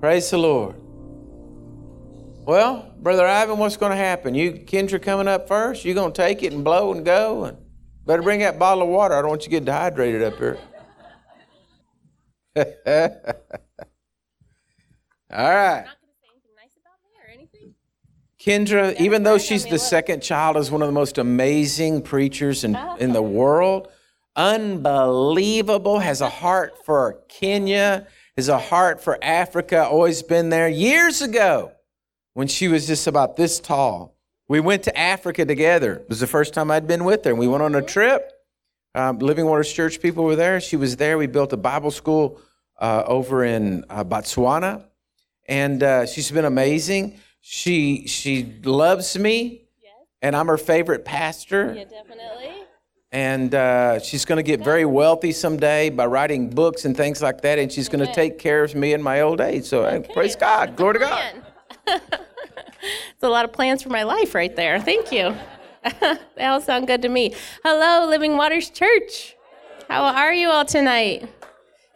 Praise the Lord. Well, Brother Ivan, what's going to happen? You, Kindra, coming up first? You going to take it and blow and go? And better bring that bottle of water. I don't want you to get dehydrated up here. All right. Kindra, even though she's the second child, is one of the most amazing preachers in, in the world. Unbelievable. Has a heart for Kenya, has a heart for Africa, always been there. Years ago, when she was just about this tall, we went to Africa together. It was the first time I'd been with her. And we went on a trip. Um, Living Waters Church people were there. She was there. We built a Bible school uh, over in uh, Botswana. And uh, she's been amazing. She she loves me, yes. and I'm her favorite pastor. Yeah, definitely. And uh, she's going to get very wealthy someday by writing books and things like that. And she's going to take care of me in my old age. So okay. praise God, glory to God. it's a lot of plans for my life right there. Thank you. they all sound good to me. Hello, Living Waters Church. How are you all tonight?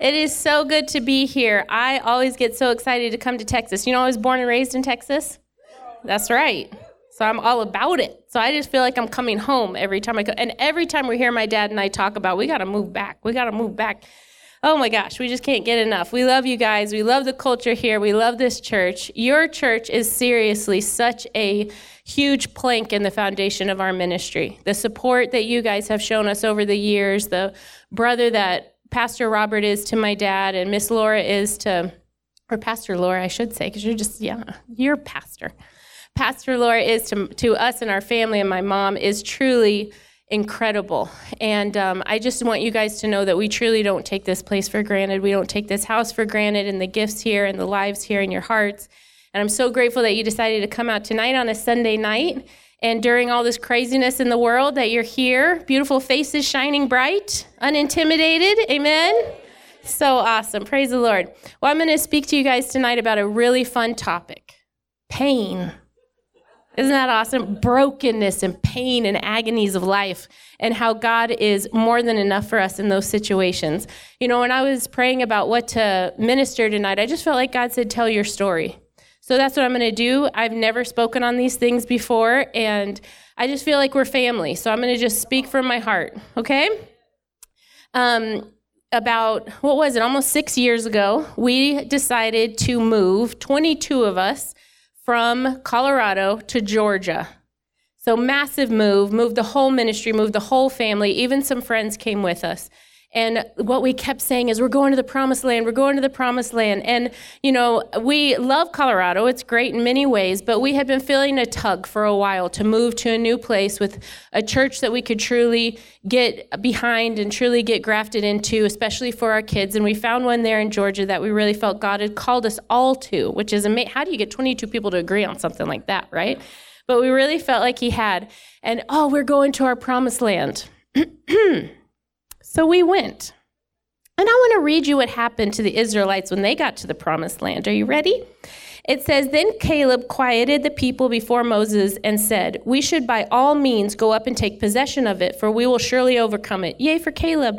It is so good to be here. I always get so excited to come to Texas. You know, I was born and raised in Texas. That's right. So I'm all about it. So I just feel like I'm coming home every time I go. And every time we hear my dad and I talk about, we got to move back. We got to move back. Oh my gosh, we just can't get enough. We love you guys. We love the culture here. We love this church. Your church is seriously such a huge plank in the foundation of our ministry. The support that you guys have shown us over the years, the brother that Pastor Robert is to my dad, and Miss Laura is to, or Pastor Laura, I should say, because you're just, yeah, you're pastor. Pastor Laura is to, to us and our family, and my mom is truly incredible. And um, I just want you guys to know that we truly don't take this place for granted. We don't take this house for granted, and the gifts here, and the lives here, in your hearts. And I'm so grateful that you decided to come out tonight on a Sunday night and during all this craziness in the world that you're here, beautiful faces shining bright, unintimidated. Amen. So awesome. Praise the Lord. Well, I'm going to speak to you guys tonight about a really fun topic pain. Isn't that awesome? Brokenness and pain and agonies of life, and how God is more than enough for us in those situations. You know, when I was praying about what to minister tonight, I just felt like God said, Tell your story. So that's what I'm going to do. I've never spoken on these things before, and I just feel like we're family. So I'm going to just speak from my heart, okay? Um, about, what was it, almost six years ago, we decided to move, 22 of us, from Colorado to Georgia. So, massive move, moved the whole ministry, moved the whole family, even some friends came with us. And what we kept saying is, we're going to the promised land, we're going to the promised land. And, you know, we love Colorado, it's great in many ways, but we had been feeling a tug for a while to move to a new place with a church that we could truly get behind and truly get grafted into, especially for our kids. And we found one there in Georgia that we really felt God had called us all to, which is amazing. How do you get 22 people to agree on something like that, right? But we really felt like He had. And, oh, we're going to our promised land. So we went. And I want to read you what happened to the Israelites when they got to the promised land. Are you ready? It says, Then Caleb quieted the people before Moses and said, We should by all means go up and take possession of it, for we will surely overcome it. Yea, for Caleb.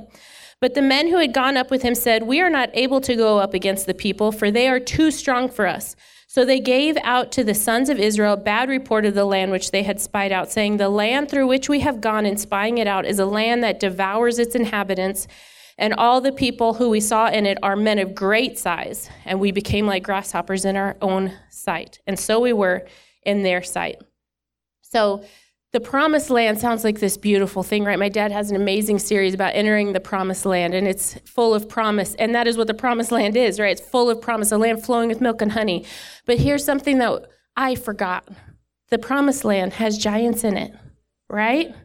But the men who had gone up with him said, We are not able to go up against the people, for they are too strong for us. So they gave out to the sons of Israel bad report of the land which they had spied out, saying, The land through which we have gone in spying it out is a land that devours its inhabitants, and all the people who we saw in it are men of great size, and we became like grasshoppers in our own sight. And so we were in their sight. So the promised land sounds like this beautiful thing, right? My dad has an amazing series about entering the promised land, and it's full of promise. And that is what the promised land is, right? It's full of promise, a land flowing with milk and honey. But here's something that I forgot the promised land has giants in it, right?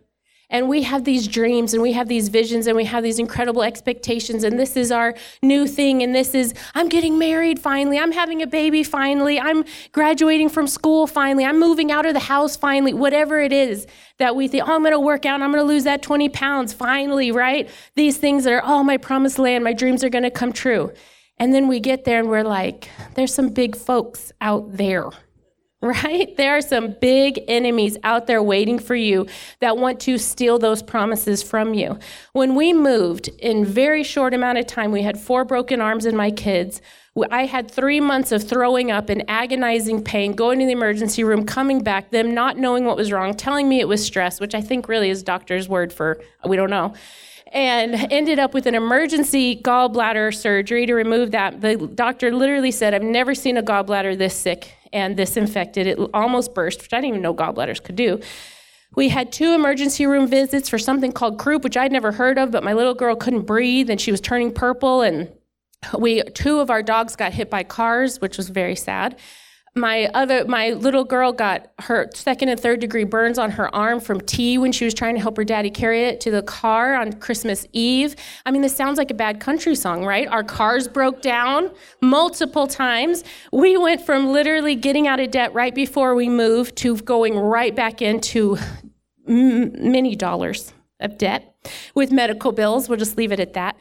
And we have these dreams and we have these visions and we have these incredible expectations. And this is our new thing. And this is, I'm getting married finally. I'm having a baby finally. I'm graduating from school finally. I'm moving out of the house finally. Whatever it is that we think, oh, I'm going to work out. I'm going to lose that 20 pounds finally, right? These things that are, oh, my promised land, my dreams are going to come true. And then we get there and we're like, there's some big folks out there right? There are some big enemies out there waiting for you that want to steal those promises from you. When we moved in very short amount of time, we had four broken arms in my kids. I had three months of throwing up and agonizing pain, going to the emergency room, coming back, them not knowing what was wrong, telling me it was stress, which I think really is doctor's word for we don't know and ended up with an emergency gallbladder surgery to remove that. The doctor literally said, I've never seen a gallbladder this sick and this infected. It almost burst, which I didn't even know gallbladders could do. We had two emergency room visits for something called croup, which I'd never heard of, but my little girl couldn't breathe and she was turning purple. And we two of our dogs got hit by cars, which was very sad my other my little girl got her second and third degree burns on her arm from tea when she was trying to help her daddy carry it to the car on christmas eve. I mean this sounds like a bad country song right? Our cars broke down multiple times. We went from literally getting out of debt right before we moved to going right back into many dollars of debt with medical bills. We'll just leave it at that.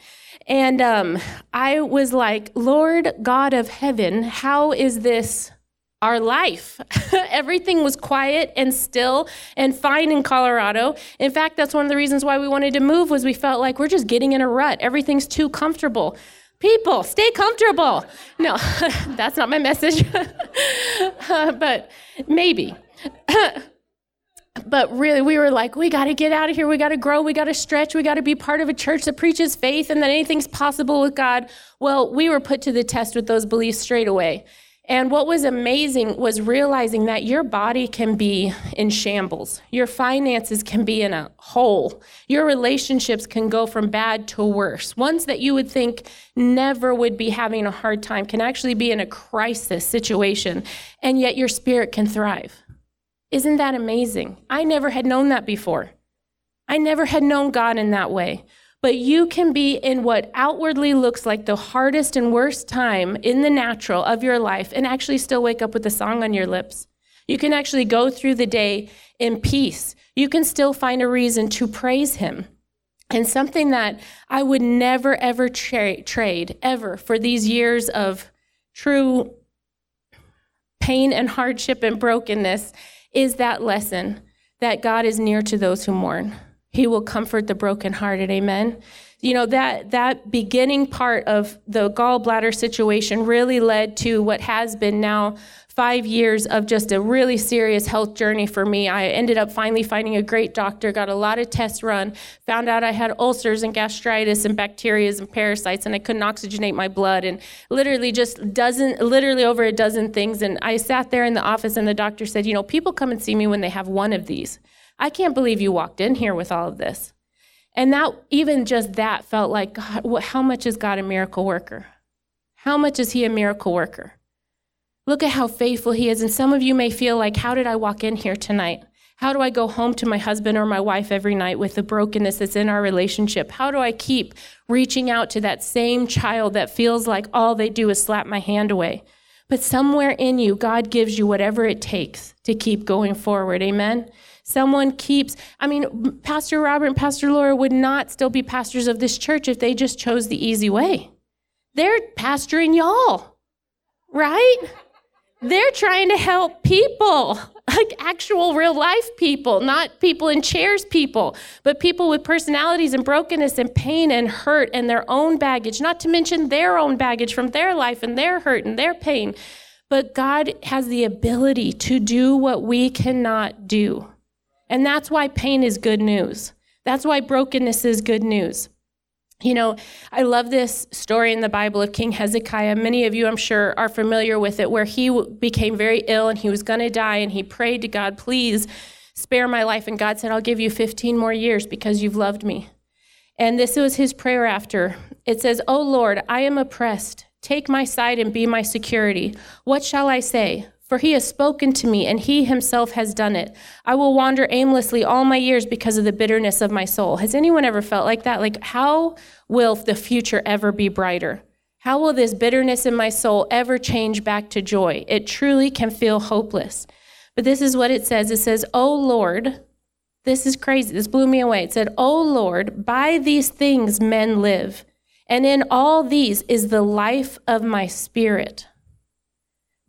And um, i was like lord god of heaven how is this our life. Everything was quiet and still and fine in Colorado. In fact, that's one of the reasons why we wanted to move was we felt like we're just getting in a rut. Everything's too comfortable. People, stay comfortable. No, that's not my message. uh, but maybe. but really, we were like, we got to get out of here. We got to grow. We got to stretch. We got to be part of a church that preaches faith and that anything's possible with God. Well, we were put to the test with those beliefs straight away. And what was amazing was realizing that your body can be in shambles. Your finances can be in a hole. Your relationships can go from bad to worse. Ones that you would think never would be having a hard time can actually be in a crisis situation, and yet your spirit can thrive. Isn't that amazing? I never had known that before. I never had known God in that way. But you can be in what outwardly looks like the hardest and worst time in the natural of your life and actually still wake up with a song on your lips. You can actually go through the day in peace. You can still find a reason to praise Him. And something that I would never, ever tra- trade, ever, for these years of true pain and hardship and brokenness is that lesson that God is near to those who mourn. He will comfort the brokenhearted. Amen. You know, that, that beginning part of the gallbladder situation really led to what has been now five years of just a really serious health journey for me. I ended up finally finding a great doctor, got a lot of tests run, found out I had ulcers and gastritis and bacteria and parasites, and I couldn't oxygenate my blood, and literally just dozen, literally over a dozen things. And I sat there in the office, and the doctor said, You know, people come and see me when they have one of these. I can't believe you walked in here with all of this. And that, even just that, felt like, God, how much is God a miracle worker? How much is He a miracle worker? Look at how faithful He is. And some of you may feel like, how did I walk in here tonight? How do I go home to my husband or my wife every night with the brokenness that's in our relationship? How do I keep reaching out to that same child that feels like all they do is slap my hand away? But somewhere in you, God gives you whatever it takes to keep going forward. Amen? Someone keeps, I mean, Pastor Robert and Pastor Laura would not still be pastors of this church if they just chose the easy way. They're pastoring y'all, right? They're trying to help people, like actual real life people, not people in chairs people, but people with personalities and brokenness and pain and hurt and their own baggage, not to mention their own baggage from their life and their hurt and their pain. But God has the ability to do what we cannot do. And that's why pain is good news. That's why brokenness is good news. You know, I love this story in the Bible of King Hezekiah. Many of you, I'm sure, are familiar with it, where he became very ill and he was going to die, and he prayed to God, please spare my life. And God said, I'll give you 15 more years because you've loved me. And this was his prayer after. It says, Oh Lord, I am oppressed. Take my side and be my security. What shall I say? For he has spoken to me, and he himself has done it. I will wander aimlessly all my years because of the bitterness of my soul. Has anyone ever felt like that? Like, how will the future ever be brighter? How will this bitterness in my soul ever change back to joy? It truly can feel hopeless. But this is what it says it says, Oh Lord, this is crazy. This blew me away. It said, Oh Lord, by these things men live, and in all these is the life of my spirit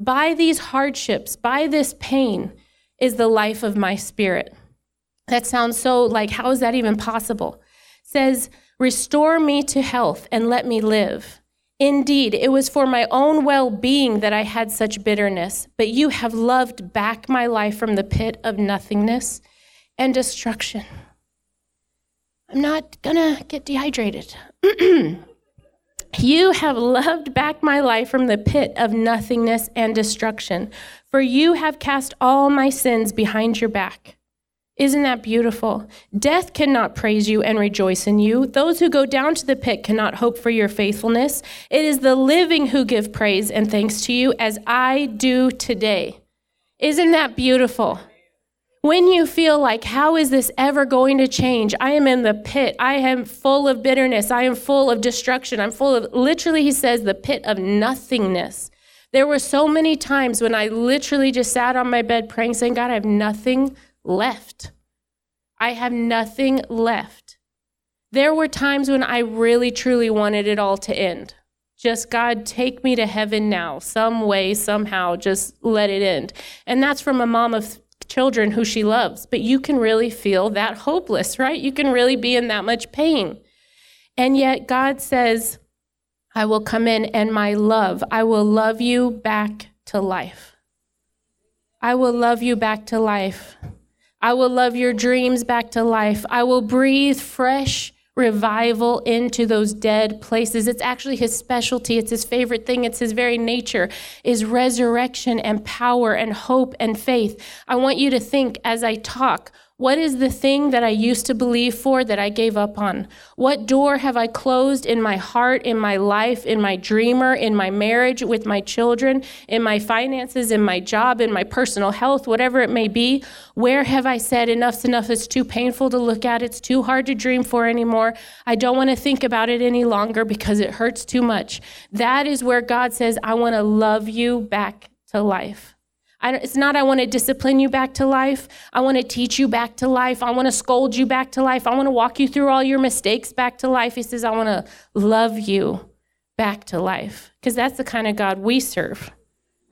by these hardships, by this pain, is the life of my spirit. That sounds so like, how is that even possible? It says, Restore me to health and let me live. Indeed, it was for my own well being that I had such bitterness, but you have loved back my life from the pit of nothingness and destruction. I'm not gonna get dehydrated. you have loved back my life from the pit of nothingness and destruction, for you have cast all my sins behind your back. Isn't that beautiful? Death cannot praise you and rejoice in you. Those who go down to the pit cannot hope for your faithfulness. It is the living who give praise and thanks to you, as I do today. Isn't that beautiful? When you feel like, how is this ever going to change? I am in the pit. I am full of bitterness. I am full of destruction. I'm full of, literally, he says, the pit of nothingness. There were so many times when I literally just sat on my bed praying, saying, God, I have nothing left. I have nothing left. There were times when I really, truly wanted it all to end. Just, God, take me to heaven now, some way, somehow, just let it end. And that's from a mom of children who she loves. But you can really feel that hopeless, right? You can really be in that much pain. And yet God says, I will come in and my love, I will love you back to life. I will love you back to life. I will love your dreams back to life. I will breathe fresh revival into those dead places. It's actually his specialty. It's his favorite thing. It's his very nature is resurrection and power and hope and faith. I want you to think as I talk, what is the thing that I used to believe for that I gave up on? What door have I closed in my heart, in my life, in my dreamer, in my marriage, with my children, in my finances, in my job, in my personal health, whatever it may be? Where have I said enough's enough? It's too painful to look at. It's too hard to dream for anymore. I don't want to think about it any longer because it hurts too much. That is where God says, I want to love you back to life it's not I want to discipline you back to life. I want to teach you back to life. I want to scold you back to life. I want to walk you through all your mistakes back to life. He says, I want to love you back to life because that's the kind of God we serve,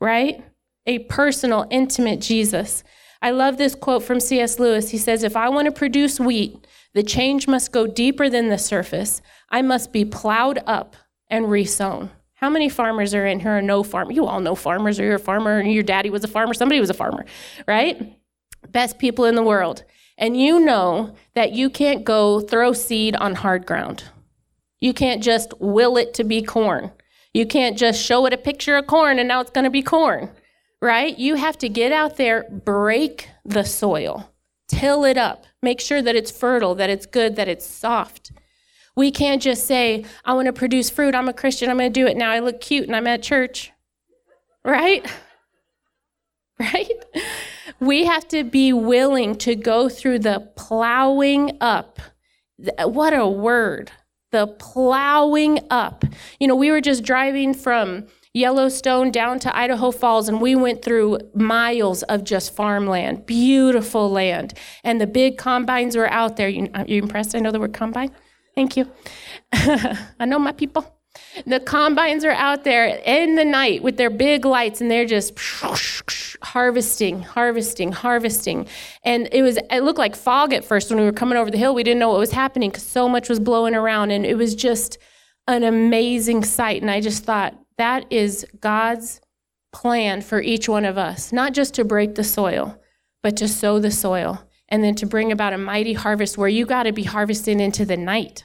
right? A personal, intimate Jesus. I love this quote from C.S. Lewis. He says, If I want to produce wheat, the change must go deeper than the surface. I must be plowed up and resown. How many farmers are in here or no farm? You all know farmers, or you're a farmer, and your daddy was a farmer, somebody was a farmer, right? Best people in the world. And you know that you can't go throw seed on hard ground. You can't just will it to be corn. You can't just show it a picture of corn and now it's going to be corn, right? You have to get out there, break the soil, till it up, make sure that it's fertile, that it's good, that it's soft. We can't just say, I want to produce fruit. I'm a Christian. I'm going to do it now. I look cute and I'm at church. Right? Right? We have to be willing to go through the plowing up. What a word. The plowing up. You know, we were just driving from Yellowstone down to Idaho Falls, and we went through miles of just farmland, beautiful land. And the big combines were out there. You, are you impressed? I know the word combine. Thank you. I know my people. The combines are out there in the night with their big lights and they're just harvesting, harvesting, harvesting. And it was it looked like fog at first when we were coming over the hill. We didn't know what was happening cuz so much was blowing around and it was just an amazing sight and I just thought that is God's plan for each one of us, not just to break the soil, but to sow the soil and then to bring about a mighty harvest where you got to be harvesting into the night.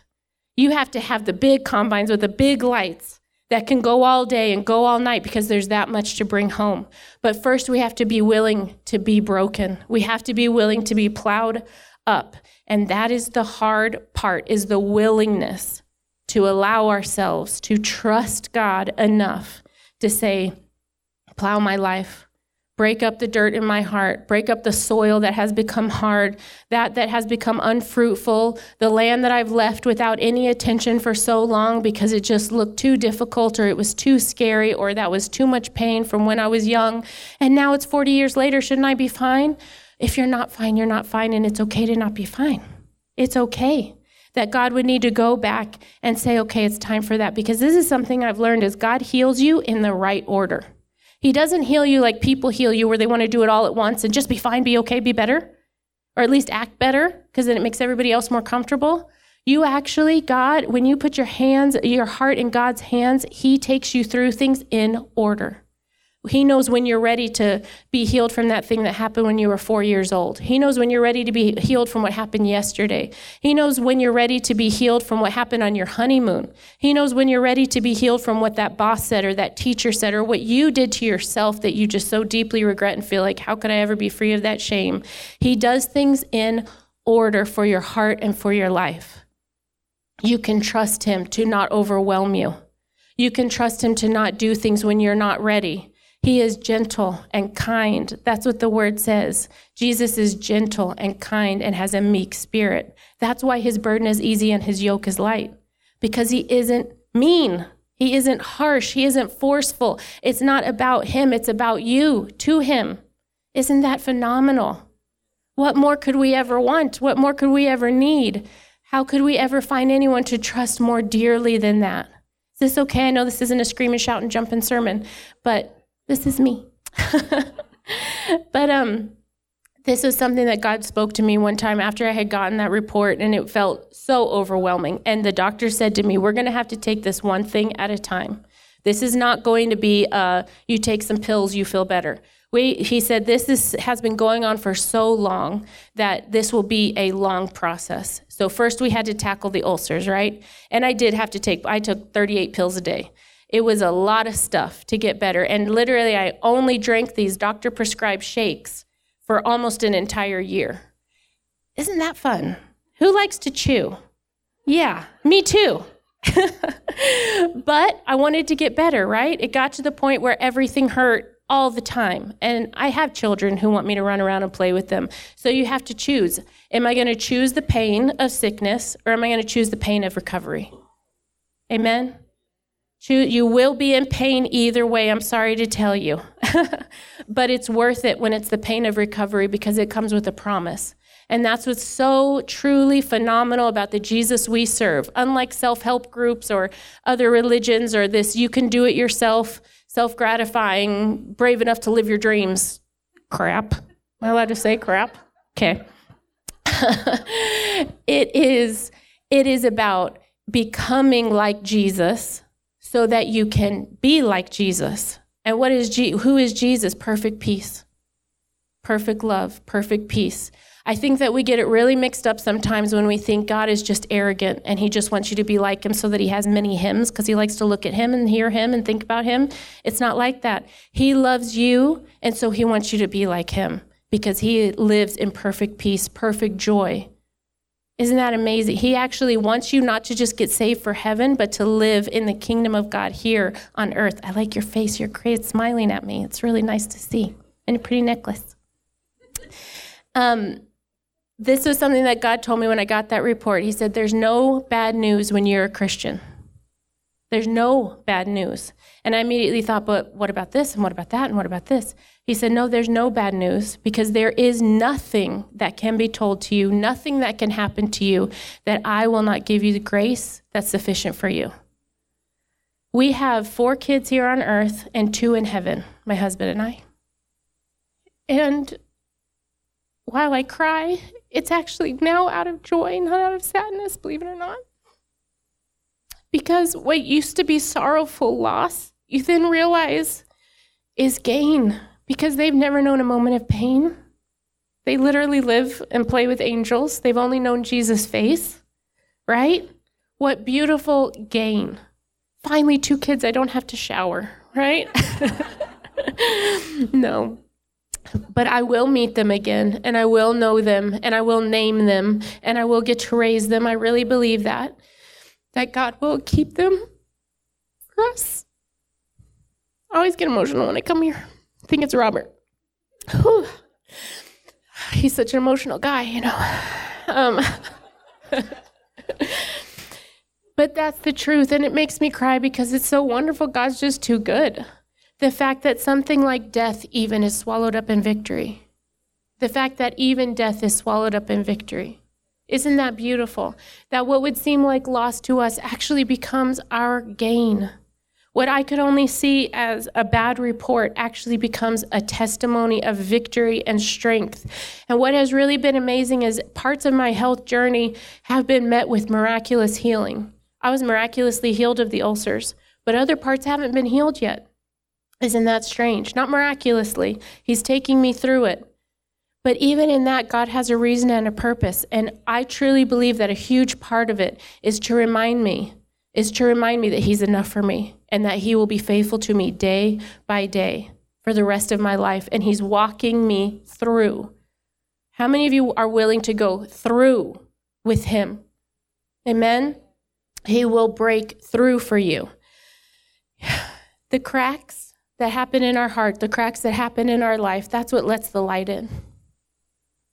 You have to have the big combines with the big lights that can go all day and go all night because there's that much to bring home. But first, we have to be willing to be broken. We have to be willing to be plowed up. And that is the hard part is the willingness to allow ourselves to trust God enough to say, plow my life, break up the dirt in my heart break up the soil that has become hard that that has become unfruitful the land that i've left without any attention for so long because it just looked too difficult or it was too scary or that was too much pain from when i was young and now it's 40 years later shouldn't i be fine if you're not fine you're not fine and it's okay to not be fine it's okay that God would need to go back and say, okay, it's time for that. Because this is something I've learned is God heals you in the right order. He doesn't heal you like people heal you, where they want to do it all at once and just be fine, be okay, be better, or at least act better, because then it makes everybody else more comfortable. You actually, God, when you put your hands, your heart in God's hands, He takes you through things in order. He knows when you're ready to be healed from that thing that happened when you were four years old. He knows when you're ready to be healed from what happened yesterday. He knows when you're ready to be healed from what happened on your honeymoon. He knows when you're ready to be healed from what that boss said or that teacher said or what you did to yourself that you just so deeply regret and feel like, how could I ever be free of that shame? He does things in order for your heart and for your life. You can trust Him to not overwhelm you. You can trust Him to not do things when you're not ready. He is gentle and kind. That's what the word says. Jesus is gentle and kind and has a meek spirit. That's why his burden is easy and his yoke is light, because he isn't mean. He isn't harsh. He isn't forceful. It's not about him, it's about you to him. Isn't that phenomenal? What more could we ever want? What more could we ever need? How could we ever find anyone to trust more dearly than that? Is this okay? I know this isn't a scream and shout and jumping sermon, but this is me. but um, this was something that God spoke to me one time after I had gotten that report, and it felt so overwhelming. And the doctor said to me, We're going to have to take this one thing at a time. This is not going to be uh, you take some pills, you feel better. We, he said this is, has been going on for so long that this will be a long process. So first we had to tackle the ulcers, right? And I did have to take, I took 38 pills a day. It was a lot of stuff to get better. And literally, I only drank these doctor prescribed shakes for almost an entire year. Isn't that fun? Who likes to chew? Yeah, me too. but I wanted to get better, right? It got to the point where everything hurt all the time. And I have children who want me to run around and play with them. So you have to choose. Am I going to choose the pain of sickness or am I going to choose the pain of recovery? Amen? You will be in pain either way, I'm sorry to tell you. but it's worth it when it's the pain of recovery because it comes with a promise. And that's what's so truly phenomenal about the Jesus we serve. Unlike self help groups or other religions or this, you can do it yourself, self gratifying, brave enough to live your dreams crap. Am I allowed to say crap? Okay. it is it is about becoming like Jesus so that you can be like Jesus. And what is who is Jesus? Perfect peace. Perfect love, perfect peace. I think that we get it really mixed up sometimes when we think God is just arrogant and he just wants you to be like him so that he has many hymns because he likes to look at him and hear him and think about him. It's not like that. He loves you and so he wants you to be like him because he lives in perfect peace, perfect joy. Isn't that amazing? He actually wants you not to just get saved for heaven, but to live in the kingdom of God here on earth. I like your face. You're great smiling at me. It's really nice to see. And a pretty necklace. Um, this was something that God told me when I got that report. He said, There's no bad news when you're a Christian. There's no bad news. And I immediately thought, But what about this? And what about that? And what about this? He said, No, there's no bad news because there is nothing that can be told to you, nothing that can happen to you that I will not give you the grace that's sufficient for you. We have four kids here on earth and two in heaven, my husband and I. And while I cry, it's actually now out of joy, not out of sadness, believe it or not. Because what used to be sorrowful loss, you then realize is gain because they've never known a moment of pain. They literally live and play with angels. They've only known Jesus' face, right? What beautiful gain. Finally, two kids I don't have to shower, right? no. But I will meet them again, and I will know them, and I will name them, and I will get to raise them. I really believe that. That God will keep them for us. I always get emotional when I come here. I think it's Robert. Whew. He's such an emotional guy, you know. Um, but that's the truth, and it makes me cry because it's so wonderful. God's just too good. The fact that something like death even is swallowed up in victory. The fact that even death is swallowed up in victory. Isn't that beautiful? That what would seem like loss to us actually becomes our gain What I could only see as a bad report actually becomes a testimony of victory and strength. And what has really been amazing is parts of my health journey have been met with miraculous healing. I was miraculously healed of the ulcers, but other parts haven't been healed yet. Isn't that strange? Not miraculously. He's taking me through it. But even in that, God has a reason and a purpose. And I truly believe that a huge part of it is to remind me, is to remind me that He's enough for me and that He will be faithful to me day by day for the rest of my life. And He's walking me through. How many of you are willing to go through with Him? Amen? He will break through for you. The cracks that happen in our heart, the cracks that happen in our life, that's what lets the light in.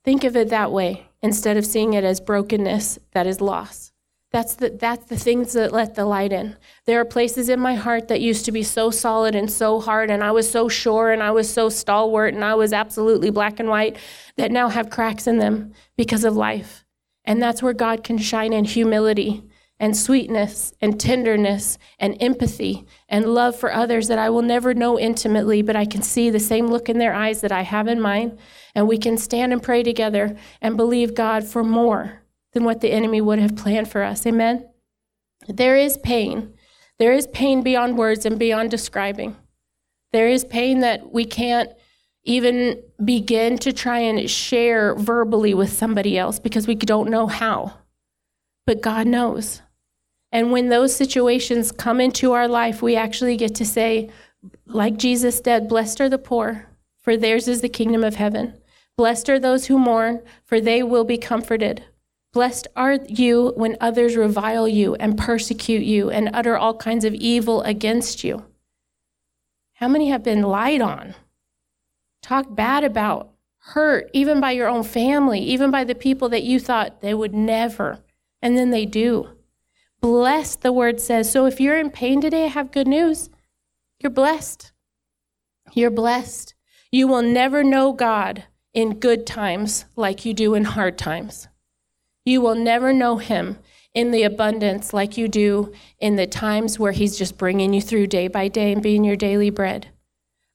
Think of it that way instead of seeing it as brokenness that is loss. That's the, that's the things that let the light in. There are places in my heart that used to be so solid and so hard, and I was so sure and I was so stalwart and I was absolutely black and white that now have cracks in them because of life. And that's where God can shine in humility and sweetness and tenderness and empathy and love for others that I will never know intimately, but I can see the same look in their eyes that I have in mine. And we can stand and pray together and believe God for more than what the enemy would have planned for us. Amen? There is pain. There is pain beyond words and beyond describing. There is pain that we can't even begin to try and share verbally with somebody else because we don't know how. But God knows. And when those situations come into our life, we actually get to say, like Jesus said, Blessed are the poor, for theirs is the kingdom of heaven. Blessed are those who mourn, for they will be comforted. Blessed are you when others revile you and persecute you and utter all kinds of evil against you. How many have been lied on, talked bad about, hurt, even by your own family, even by the people that you thought they would never, and then they do? Blessed, the word says. So if you're in pain today, I have good news. You're blessed. You're blessed. You will never know God in good times like you do in hard times. You will never know him in the abundance like you do in the times where he's just bringing you through day by day and being your daily bread.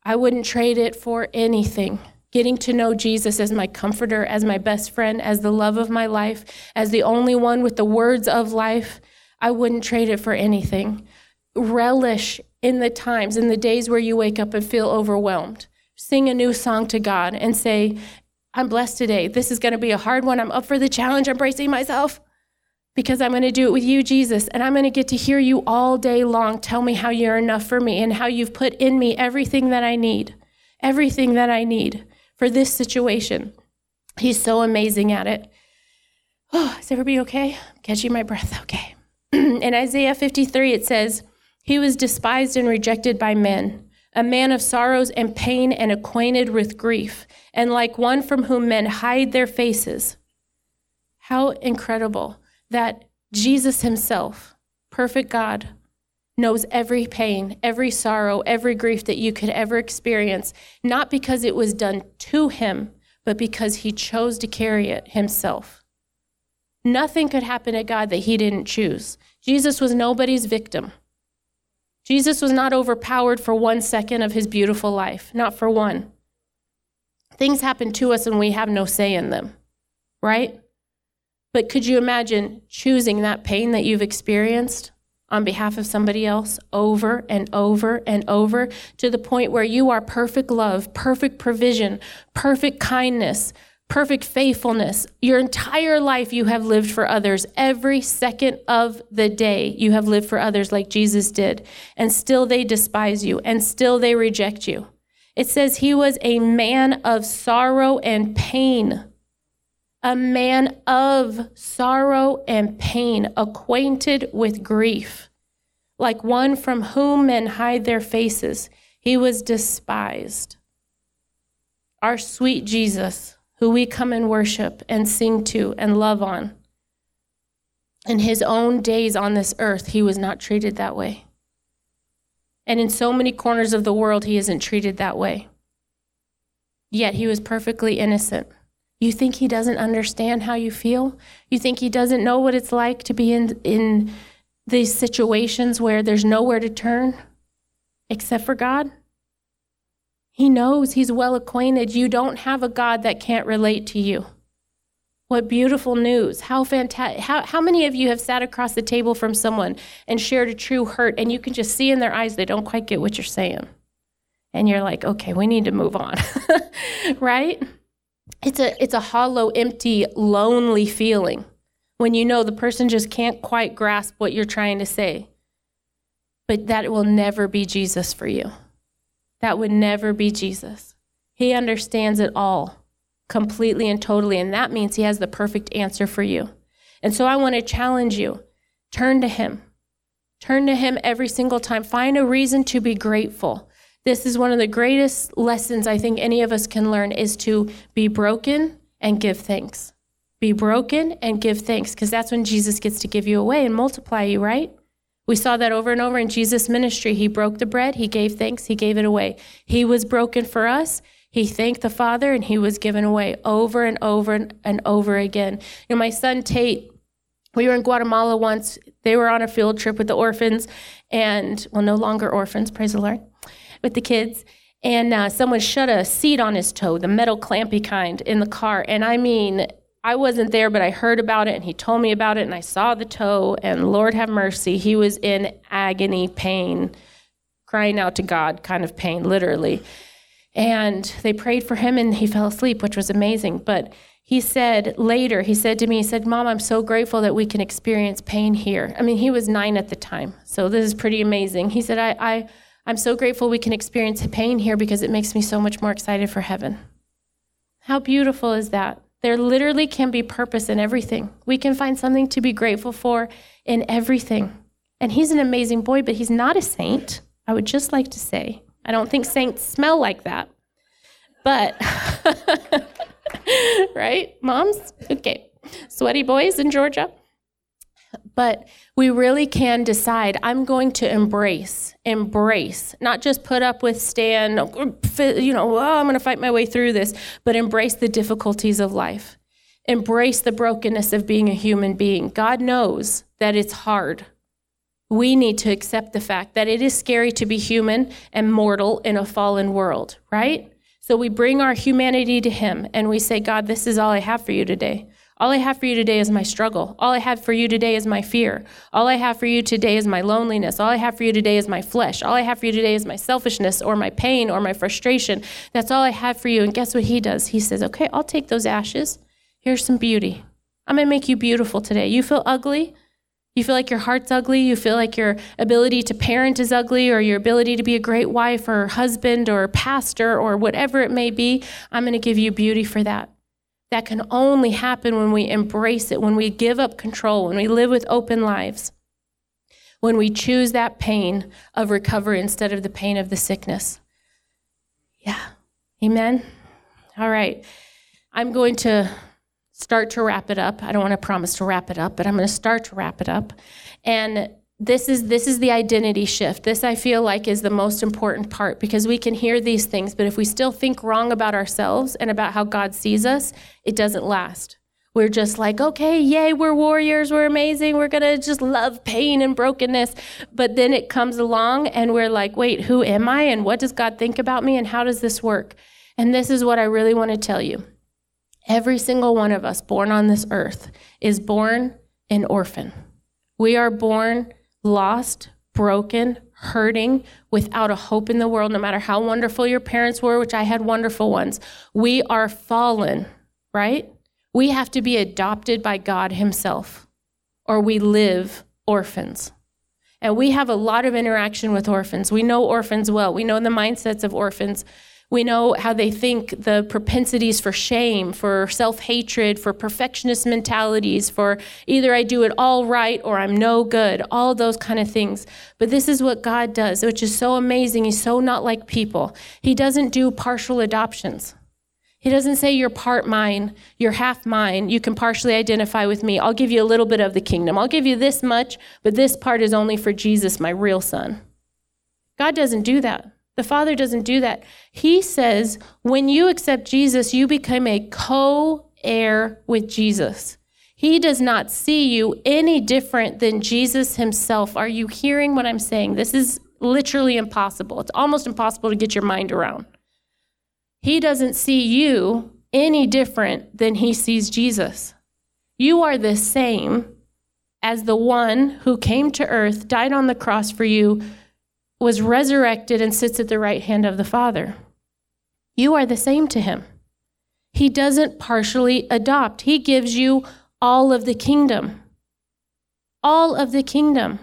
I wouldn't trade it for anything. Getting to know Jesus as my comforter, as my best friend, as the love of my life, as the only one with the words of life, I wouldn't trade it for anything. Relish in the times, in the days where you wake up and feel overwhelmed. Sing a new song to God and say, I'm blessed today. This is going to be a hard one. I'm up for the challenge. I'm bracing myself because I'm going to do it with you, Jesus. And I'm going to get to hear you all day long tell me how you're enough for me and how you've put in me everything that I need, everything that I need for this situation. He's so amazing at it. Oh, is everybody okay? I'm catching my breath. Okay. in Isaiah 53, it says, He was despised and rejected by men a man of sorrows and pain and acquainted with grief, and like one from whom men hide their faces. How incredible that Jesus himself, perfect God, knows every pain, every sorrow, every grief that you could ever experience, not because it was done to him, but because he chose to carry it himself. Nothing could happen to God that he didn't choose. Jesus was nobody's victim. Jesus was not overpowered for one second of his beautiful life, not for one. Things happen to us and we have no say in them, right? But could you imagine choosing that pain that you've experienced on behalf of somebody else over and over and over to the point where you are perfect love, perfect provision, perfect kindness, perfect faithfulness. Your entire life, you have lived for others. Every second of the day, you have lived for others like Jesus did. And still they despise you, and still they reject you. It says he was a man of sorrow and pain. A man of sorrow and pain, acquainted with grief. Like one from whom men hide their faces, he was despised. Our sweet Jesus who we come and worship and sing to and love on. In his own days on this earth, he was not treated that way. And in so many corners of the world, he isn't treated that way. Yet he was perfectly innocent. You think he doesn't understand how you feel? You think he doesn't know what it's like to be in, in these situations where there's nowhere to turn? except for God? He knows, He's well acquainted. You don't have a God that can't relate to you. What beautiful news. How fantastic. How, how many of you have sat across the table from someone and shared a true hurt, and you can just see in their eyes they don't quite get what you're saying? And you're like, okay, we need to move on, right? It's a, it's a hollow, empty, lonely feeling when you know the person just can't quite grasp what you're trying to say. But that will never be Jesus for you. That would never be Jesus. He understands it all completely and totally, and that means He has the perfect answer for you. And so I want to challenge you turn to Him. Turn to Him every single time. Find a reason to be grateful. This is one of the greatest lessons I think any of us can learn is to be broken and give thanks. Be broken and give thanks because that's when Jesus gets to give you away and multiply you, right? We saw that over and over in Jesus' ministry. He broke the bread, he gave thanks, he gave it away. He was broken for us. He thanked the Father and he was given away over and over and over again. You know, my son Tate, we were in Guatemala once. They were on a field trip with the orphans and, well, no longer orphans, praise the Lord, with the kids and uh, someone shut a seat on his toe, the metal clampy kind, in the car. And I mean, I wasn't there, but I heard about it and he told me about it and I saw the toe and Lord have mercy, he was in agony, pain, crying out to God kind of pain, literally. And they prayed for him and he fell asleep, which was amazing. But he said later, he said to me, he said, Mom, I'm so grateful that we can experience pain here. I mean, he was nine at the time, so this is pretty amazing. He said, I, I, I'm so grateful we can experience pain here because it makes me so much more excited for heaven. How beautiful is that? There literally can be purpose in everything. We can find something to be grateful for in everything. And he's an amazing boy, but he's not a saint. I would just like to say. I don't think saints smell like that. But, right, moms? Okay. Sweaty boys in Georgia. But we really can decide I'm going to embrace, embrace, not just put up with, stand, you know, oh, I'm going to fight my way through this, but embrace the difficulties of life. Embrace the brokenness of being a human being. God knows that it's hard. We need to accept the fact that it is scary to be human and mortal in a fallen world, right? So we bring our humanity to Him and we say, God, this is all I have for you today. All I have for you today is my struggle. All I have for you today is my fear. All I have for you today is my loneliness. All I have for you today is my flesh. All I have for you today is my selfishness or my pain or my frustration. That's all I have for you. And guess what he does? He says, Okay, I'll take those ashes. Here's some beauty. I'm going to make you beautiful today. You feel ugly? You feel like your heart's ugly? You feel like your ability to parent is ugly or your ability to be a great wife or husband or pastor or whatever it may be? I'm going to give you beauty for that. That can only happen when we embrace it, when we give up control, when we live with open lives, when we choose that pain of recovery instead of the pain of the sickness. Yeah. Amen. All right. I'm going to start to wrap it up. I don't want to promise to wrap it up, but I'm going to start to wrap it up. And this is this is the identity shift. This i feel like is the most important part because we can hear these things but if we still think wrong about ourselves and about how god sees us it doesn't last. We're just like okay yay we're warriors we're amazing we're going to just love pain and brokenness. But then it comes along and we're like wait who am i and what does god think about me and how does this work? And this is what i really want to tell you. Every single one of us born on this earth is born an orphan. We are born lost, broken, hurting, without a hope in the world, no matter how wonderful your parents were, which I had wonderful ones. We are fallen, right? We have to be adopted by God Himself, or we live orphans. And we have a lot of interaction with orphans. We know orphans well. We know the mindsets of orphans. We know how they think the propensities for shame, for self hatred, for perfectionist mentalities, for either I do it all right or I'm no good, all those kind of things. But this is what God does, which is so amazing. He's so not like people. He doesn't do partial adoptions. He doesn't say you're part mine, you're half mine, you can partially identify with me. I'll give you a little bit of the kingdom. I'll give you this much, but this part is only for Jesus, my real son. God doesn't do that. The Father doesn't do that. He says, when you accept Jesus, you become a co heir with Jesus. He does not see you any different than Jesus himself. Are you hearing what I'm saying? This is literally impossible. It's almost impossible to get your mind around. He doesn't see you any different than he sees Jesus. You are the same as the one who came to earth, died on the cross for you, was resurrected, and sits at the right hand of the Father. You are the same to him. He doesn't partially adopt, he gives you all of the kingdom. All of the kingdom.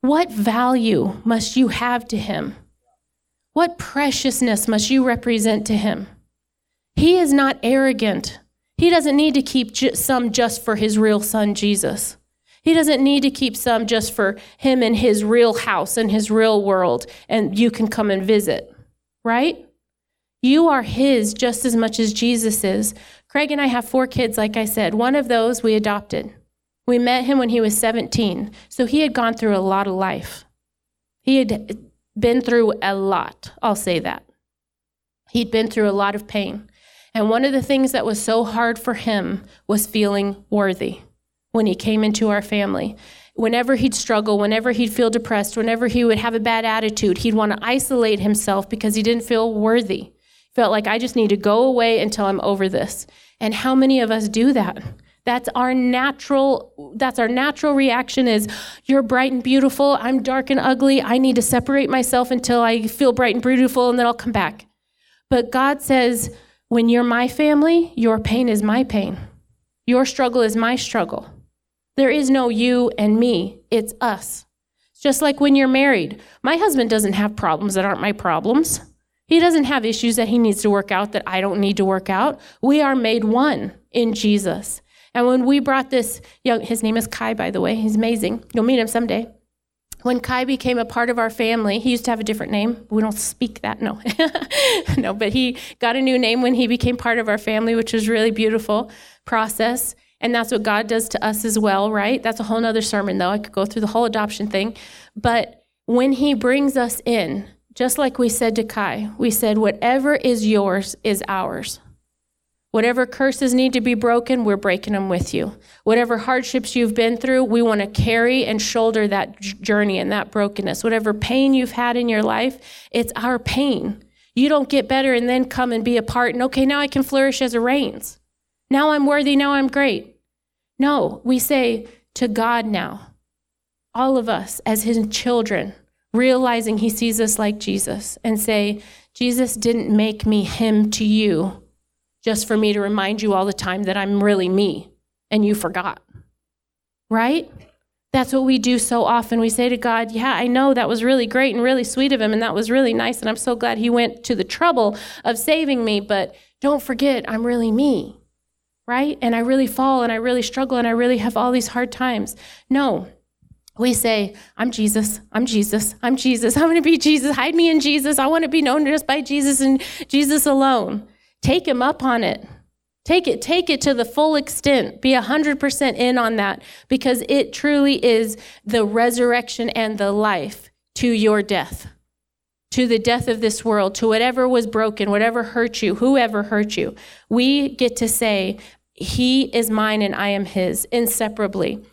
What value must you have to him? What preciousness must you represent to him? He is not arrogant. He doesn't need to keep some just for his real son, Jesus. He doesn't need to keep some just for him and his real house and his real world, and you can come and visit, right? You are his just as much as Jesus is. Craig and I have four kids, like I said. One of those we adopted. We met him when he was 17. So he had gone through a lot of life. He had been through a lot, I'll say that. He'd been through a lot of pain. And one of the things that was so hard for him was feeling worthy when he came into our family. Whenever he'd struggle, whenever he'd feel depressed, whenever he would have a bad attitude, he'd want to isolate himself because he didn't feel worthy. Felt like I just need to go away until I'm over this. And how many of us do that? That's our natural that's our natural reaction is you're bright and beautiful, I'm dark and ugly. I need to separate myself until I feel bright and beautiful and then I'll come back. But God says when you're my family, your pain is my pain. Your struggle is my struggle. There is no you and me, it's us. It's just like when you're married. My husband doesn't have problems that aren't my problems. He doesn't have issues that he needs to work out that I don't need to work out. We are made one in Jesus. And when we brought this young, his name is Kai, by the way, he's amazing. You'll meet him someday. When Kai became a part of our family, he used to have a different name. We don't speak that, no. no, but he got a new name when he became part of our family, which was really beautiful process. And that's what God does to us as well, right? That's a whole nother sermon, though. I could go through the whole adoption thing. But when he brings us in, just like we said to Kai, we said, whatever is yours is ours. Whatever curses need to be broken, we're breaking them with you. Whatever hardships you've been through, we want to carry and shoulder that journey and that brokenness. Whatever pain you've had in your life, it's our pain. You don't get better and then come and be a part and, okay, now I can flourish as a Rains. Now I'm worthy, now I'm great. No, we say to God now, all of us as his children, realizing he sees us like Jesus, and say, Jesus didn't make me him to you just for me to remind you all the time that I'm really me and you forgot. Right? That's what we do so often. We say to God, Yeah, I know that was really great and really sweet of him, and that was really nice, and I'm so glad he went to the trouble of saving me, but don't forget, I'm really me. Right? And I really fall and I really struggle and I really have all these hard times. No. We say, I'm Jesus, I'm Jesus, I'm Jesus, I'm gonna be Jesus, hide me in Jesus, I wanna be known just by Jesus and Jesus alone. Take him up on it. Take it, take it to the full extent. Be 100% in on that because it truly is the resurrection and the life to your death, to the death of this world, to whatever was broken, whatever hurt you, whoever hurt you. We get to say, He is mine and I am His, inseparably.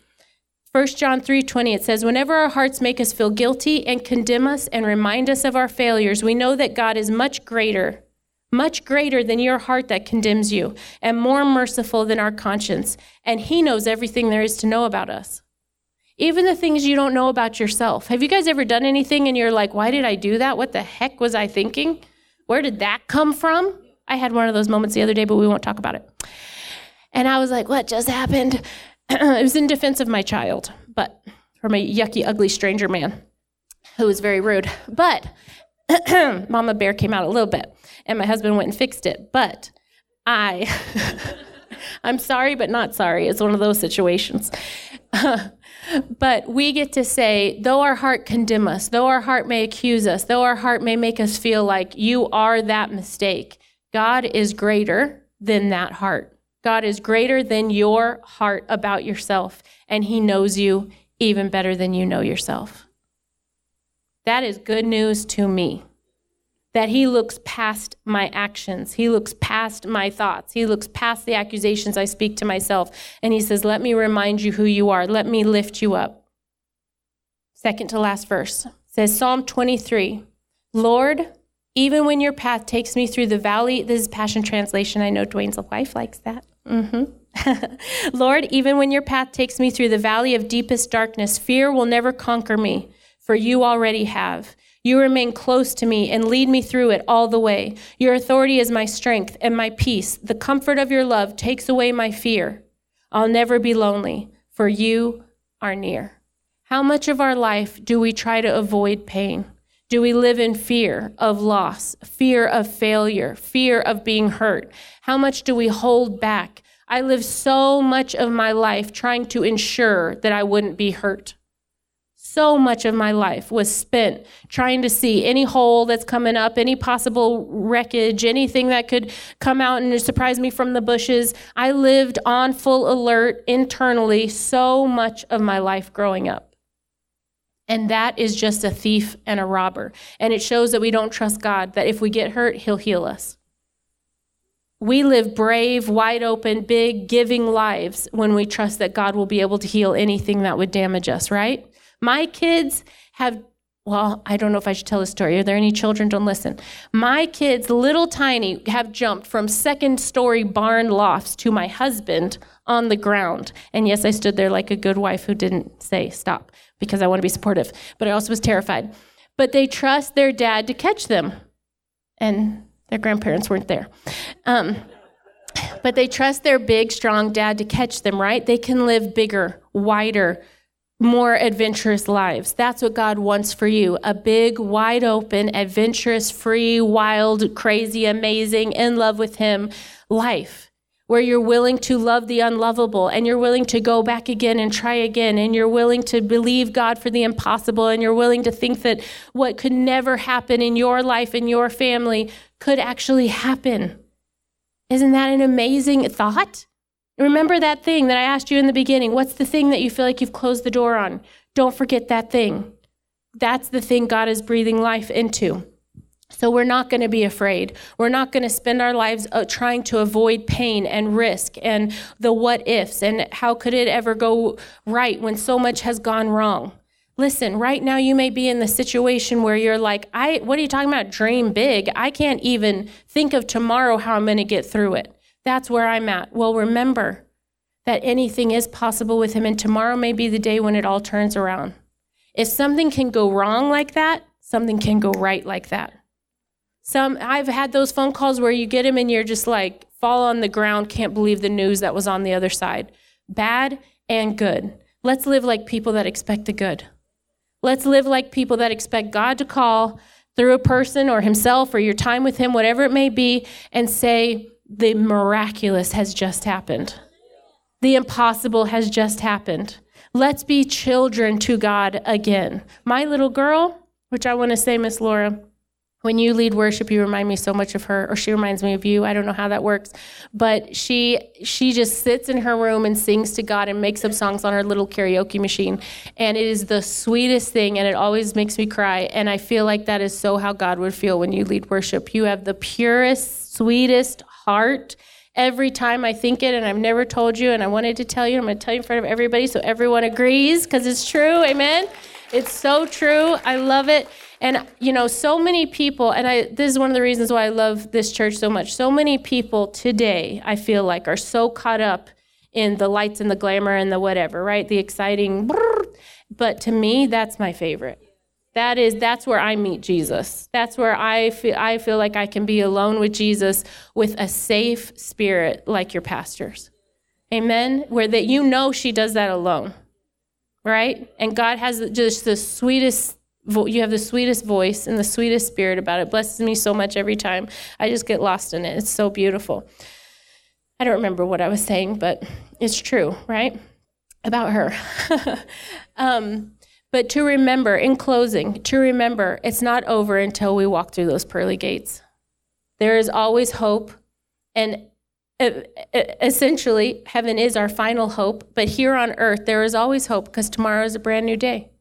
1 John 3:20 it says whenever our hearts make us feel guilty and condemn us and remind us of our failures we know that God is much greater much greater than your heart that condemns you, and more merciful than our conscience. And He knows everything there is to know about us. Even the things you don't know about yourself. Have you guys ever done anything and you're like, why did I do that? What the heck was I thinking? Where did that come from? I had one of those moments the other day, but we won't talk about it. And I was like, what just happened? it was in defense of my child, but from a yucky, ugly stranger man who was very rude. But Mama Bear came out a little bit and my husband went and fixed it. But I, I'm sorry, but not sorry. It's one of those situations. but we get to say, though our heart condemn us, though our heart may accuse us, though our heart may make us feel like you are that mistake, God is greater than that heart. God is greater than your heart about yourself, and He knows you even better than you know yourself. That is good news to me that he looks past my actions. He looks past my thoughts. He looks past the accusations I speak to myself. And he says, Let me remind you who you are. Let me lift you up. Second to last verse says Psalm 23 Lord, even when your path takes me through the valley, this is Passion Translation. I know Dwayne's wife likes that. Mm-hmm. Lord, even when your path takes me through the valley of deepest darkness, fear will never conquer me, for you already have. You remain close to me and lead me through it all the way. Your authority is my strength and my peace. The comfort of your love takes away my fear. I'll never be lonely, for you are near. How much of our life do we try to avoid pain? Do we live in fear of loss, fear of failure, fear of being hurt? How much do we hold back? I lived so much of my life trying to ensure that I wouldn't be hurt. So much of my life was spent trying to see any hole that's coming up, any possible wreckage, anything that could come out and surprise me from the bushes. I lived on full alert internally so much of my life growing up. And that is just a thief and a robber. And it shows that we don't trust God, that if we get hurt, He'll heal us. We live brave, wide open, big, giving lives when we trust that God will be able to heal anything that would damage us, right? My kids have, well, I don't know if I should tell a story. Are there any children? Don't listen. My kids, little tiny, have jumped from second story barn lofts to my husband on the ground. And yes, I stood there like a good wife who didn't say stop because I want to be supportive, but I also was terrified. But they trust their dad to catch them, and their grandparents weren't there. Um, but they trust their big, strong dad to catch them, right? They can live bigger, wider, more adventurous lives. That's what God wants for you a big, wide open, adventurous, free, wild, crazy, amazing, in love with Him life where you're willing to love the unlovable and you're willing to go back again and try again and you're willing to believe God for the impossible and you're willing to think that what could never happen in your life and your family could actually happen. Isn't that an amazing thought? Remember that thing that I asked you in the beginning. What's the thing that you feel like you've closed the door on? Don't forget that thing. That's the thing God is breathing life into. So we're not going to be afraid. We're not going to spend our lives uh, trying to avoid pain and risk and the what ifs and how could it ever go right when so much has gone wrong. Listen, right now you may be in the situation where you're like, I what are you talking about? Dream big. I can't even think of tomorrow how I'm going to get through it. That's where I'm at. Well, remember that anything is possible with him and tomorrow may be the day when it all turns around. If something can go wrong like that, something can go right like that. Some I've had those phone calls where you get them and you're just like fall on the ground, can't believe the news that was on the other side. Bad and good. Let's live like people that expect the good. Let's live like people that expect God to call through a person or himself or your time with him, whatever it may be, and say, the miraculous has just happened. The impossible has just happened. Let's be children to God again. My little girl, which I want to say, Miss Laura, when you lead worship you remind me so much of her or she reminds me of you i don't know how that works but she she just sits in her room and sings to god and makes up songs on her little karaoke machine and it is the sweetest thing and it always makes me cry and i feel like that is so how god would feel when you lead worship you have the purest sweetest heart every time I think it, and I've never told you, and I wanted to tell you. I'm going to tell you in front of everybody so everyone agrees because it's true. Amen. It's so true. I love it. And, you know, so many people, and I, this is one of the reasons why I love this church so much. So many people today, I feel like, are so caught up in the lights and the glamour and the whatever, right? The exciting. But to me, that's my favorite. That is that's where I meet Jesus. That's where I feel I feel like I can be alone with Jesus with a safe spirit like your pastors. Amen. Where that you know she does that alone. Right? And God has just the sweetest you have the sweetest voice and the sweetest spirit about it. Blesses me so much every time. I just get lost in it. It's so beautiful. I don't remember what I was saying, but it's true, right? About her. um, but to remember, in closing, to remember, it's not over until we walk through those pearly gates. There is always hope. And essentially, heaven is our final hope. But here on earth, there is always hope because tomorrow is a brand new day.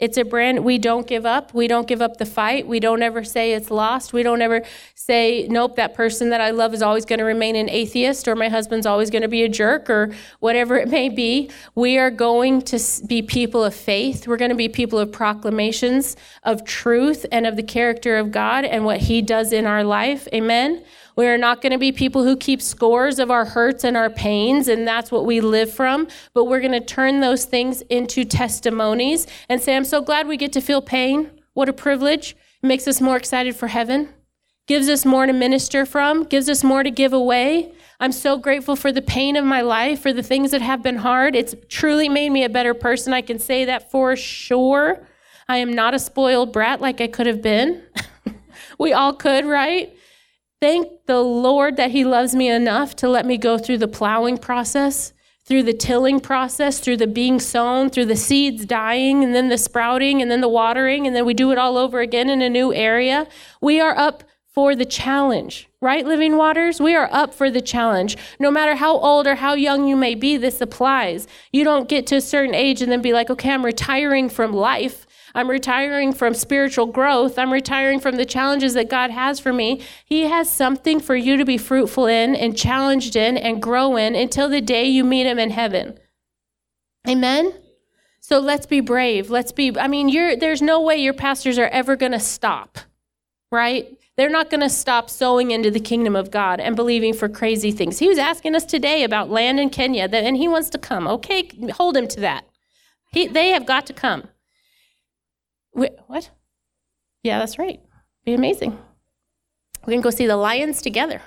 It's a brand, we don't give up. We don't give up the fight. We don't ever say it's lost. We don't ever say, nope, that person that I love is always going to remain an atheist or my husband's always going to be a jerk or whatever it may be. We are going to be people of faith. We're going to be people of proclamations of truth and of the character of God and what He does in our life. Amen. We are not going to be people who keep scores of our hurts and our pains, and that's what we live from. But we're going to turn those things into testimonies and say, I'm so glad we get to feel pain. What a privilege. It makes us more excited for heaven, gives us more to minister from, gives us more to give away. I'm so grateful for the pain of my life, for the things that have been hard. It's truly made me a better person. I can say that for sure. I am not a spoiled brat like I could have been. we all could, right? Thank the Lord that He loves me enough to let me go through the plowing process, through the tilling process, through the being sown, through the seeds dying, and then the sprouting, and then the watering, and then we do it all over again in a new area. We are up for the challenge, right, Living Waters? We are up for the challenge. No matter how old or how young you may be, this applies. You don't get to a certain age and then be like, okay, I'm retiring from life. I'm retiring from spiritual growth. I'm retiring from the challenges that God has for me. He has something for you to be fruitful in and challenged in and grow in until the day you meet Him in heaven. Amen? So let's be brave. Let's be, I mean, you're, there's no way your pastors are ever going to stop, right? They're not going to stop sowing into the kingdom of God and believing for crazy things. He was asking us today about land in Kenya, and he wants to come. Okay, hold him to that. He, they have got to come. What? Yeah, that's right. Be amazing. We can go see the lions together.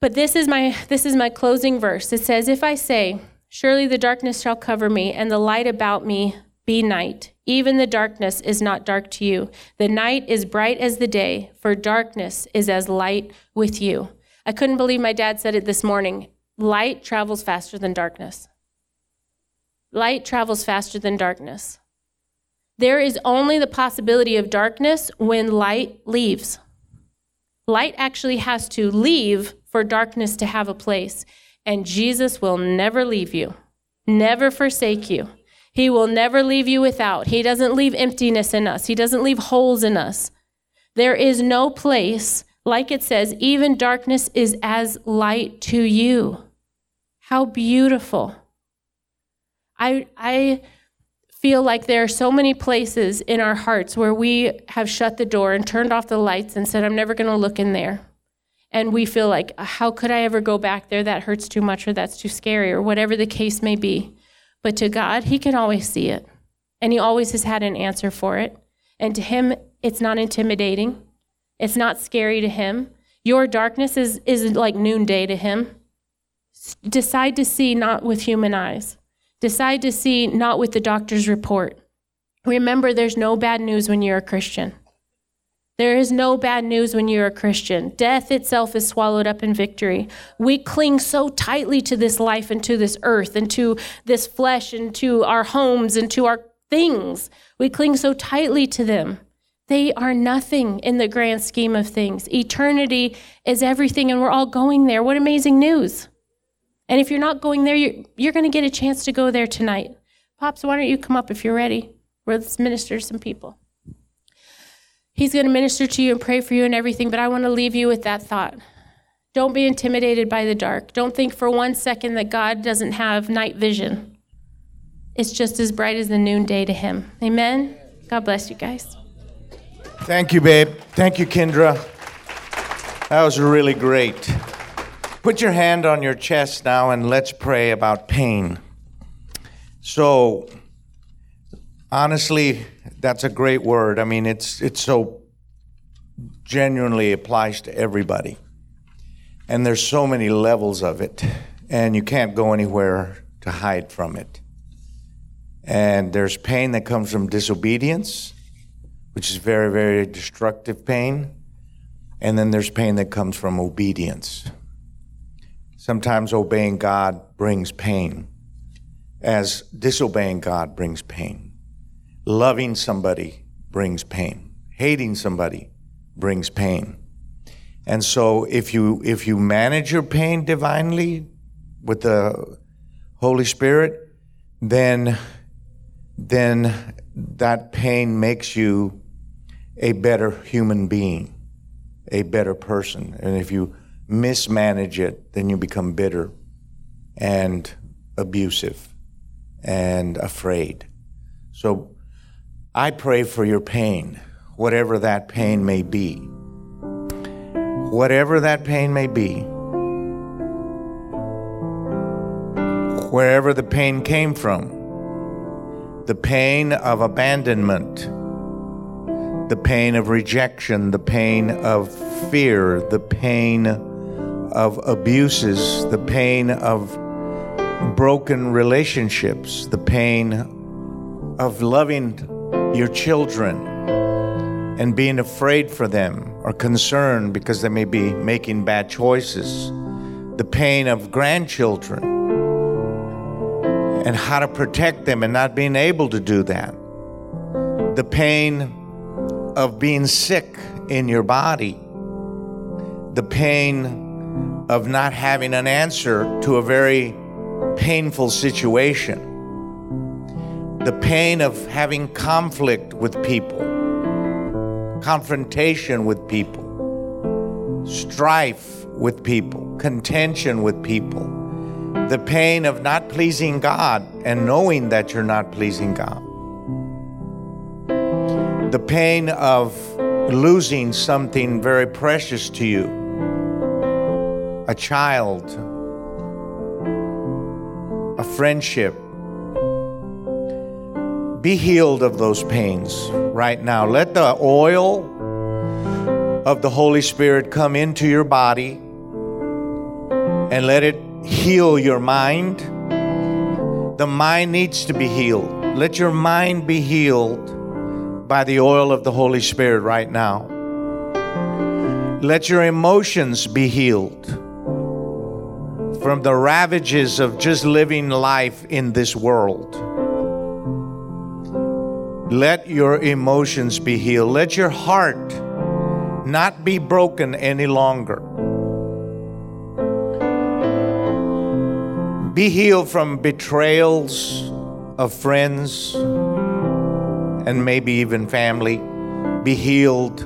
But this is my this is my closing verse. It says, "If I say, surely the darkness shall cover me, and the light about me be night, even the darkness is not dark to you. The night is bright as the day, for darkness is as light with you." I couldn't believe my dad said it this morning. Light travels faster than darkness. Light travels faster than darkness. There is only the possibility of darkness when light leaves. Light actually has to leave for darkness to have a place. And Jesus will never leave you, never forsake you. He will never leave you without. He doesn't leave emptiness in us, He doesn't leave holes in us. There is no place, like it says, even darkness is as light to you. How beautiful. I, I, feel like there are so many places in our hearts where we have shut the door and turned off the lights and said, I'm never going to look in there. And we feel like, how could I ever go back there? That hurts too much or that's too scary or whatever the case may be. But to God, He can always see it. And He always has had an answer for it. And to Him, it's not intimidating, it's not scary to Him. Your darkness is, is like noonday to Him. Decide to see not with human eyes. Decide to see not with the doctor's report. Remember, there's no bad news when you're a Christian. There is no bad news when you're a Christian. Death itself is swallowed up in victory. We cling so tightly to this life and to this earth and to this flesh and to our homes and to our things. We cling so tightly to them. They are nothing in the grand scheme of things. Eternity is everything, and we're all going there. What amazing news! And if you're not going there, you're, you're going to get a chance to go there tonight. Pops, why don't you come up if you're ready? Let's minister to some people. He's going to minister to you and pray for you and everything, but I want to leave you with that thought. Don't be intimidated by the dark. Don't think for one second that God doesn't have night vision. It's just as bright as the noonday to Him. Amen. God bless you guys. Thank you, babe. Thank you, Kindra. That was really great. Put your hand on your chest now and let's pray about pain. So, honestly, that's a great word. I mean, it's it's so genuinely applies to everybody. And there's so many levels of it, and you can't go anywhere to hide from it. And there's pain that comes from disobedience, which is very, very destructive pain. And then there's pain that comes from obedience. Sometimes obeying God brings pain, as disobeying God brings pain. Loving somebody brings pain. Hating somebody brings pain. And so if you if you manage your pain divinely with the Holy Spirit, then then that pain makes you a better human being, a better person. And if you mismanage it, then you become bitter and abusive and afraid. So I pray for your pain, whatever that pain may be. Whatever that pain may be, wherever the pain came from, the pain of abandonment, the pain of rejection, the pain of fear, the pain of abuses, the pain of broken relationships, the pain of loving your children and being afraid for them or concerned because they may be making bad choices, the pain of grandchildren and how to protect them and not being able to do that, the pain of being sick in your body, the pain of not having an answer to a very painful situation, the pain of having conflict with people, confrontation with people, strife with people, contention with people, the pain of not pleasing God and knowing that you're not pleasing God, the pain of losing something very precious to you, a child, a friendship. Be healed of those pains right now. Let the oil of the Holy Spirit come into your body and let it heal your mind. The mind needs to be healed. Let your mind be healed by the oil of the Holy Spirit right now. Let your emotions be healed from the ravages of just living life in this world. Let your emotions be healed. Let your heart not be broken any longer. Be healed from betrayals of friends and maybe even family. Be healed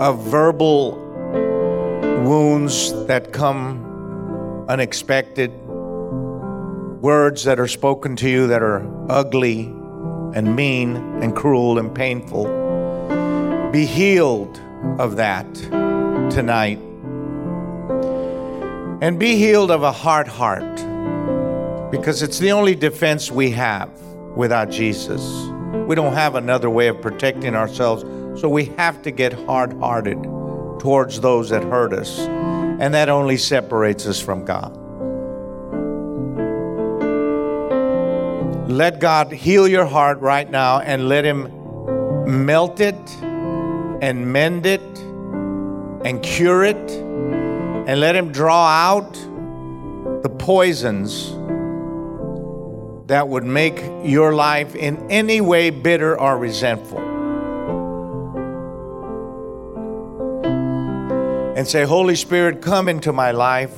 of verbal wounds that come unexpected, words that are spoken to you that are ugly and mean and cruel and painful. Be healed of that tonight. And be healed of a hard heart because it's the only defense we have without Jesus. We don't have another way of protecting ourselves, so we have to get hard hearted towards those that hurt us, and that only separates us from God. Let God heal your heart right now and let Him melt it and mend it and cure it and let Him draw out the poisons that would make your life in any way bitter or resentful. Say, Holy Spirit, come into my life.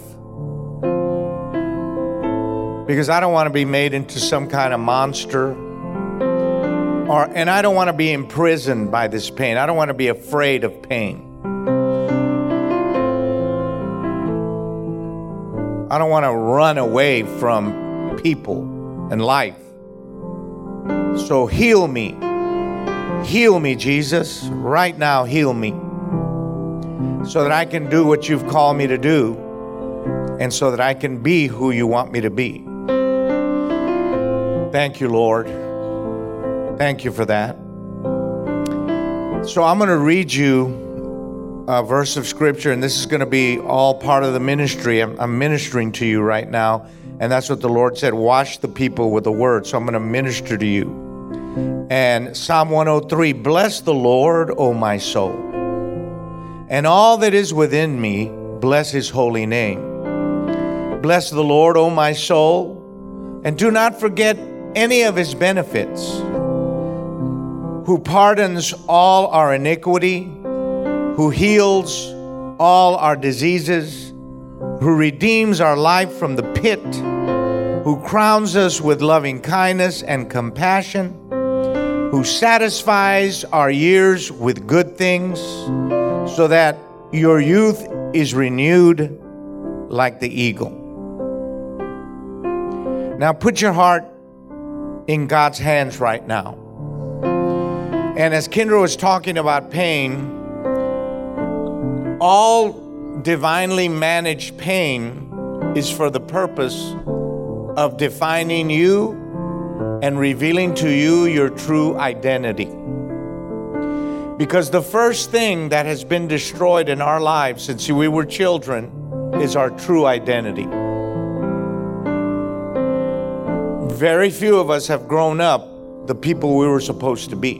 Because I don't want to be made into some kind of monster. Or, and I don't want to be imprisoned by this pain. I don't want to be afraid of pain. I don't want to run away from people and life. So heal me. Heal me, Jesus. Right now, heal me. So that I can do what you've called me to do and so that I can be who you want me to be. Thank you, Lord. Thank you for that. So I'm going to read you a verse of scripture, and this is going to be all part of the ministry. I'm, I'm, ministering to you right now, and that's what the Lord said wash the people with the word. So I'm going to minister to you. And Psalm 103 Bless the Lord, O my soul, and all that is within me, bless his holy name. Bless the Lord, O my soul, and do not forget any of his benefits, who pardons all our iniquity who heals all our diseases, who redeems our life from the pit, who crowns us with loving kindness and compassion, who satisfies our years with good things, so that your youth is renewed like the eagle. Now put your heart in God's hands right now. And as Kindra was talking about pain, all divinely managed pain is for the purpose of defining you and revealing to you your true identity. Because the first thing that has been destroyed in our lives since we were children is our true identity. Very few of us have grown up the people we were supposed to be.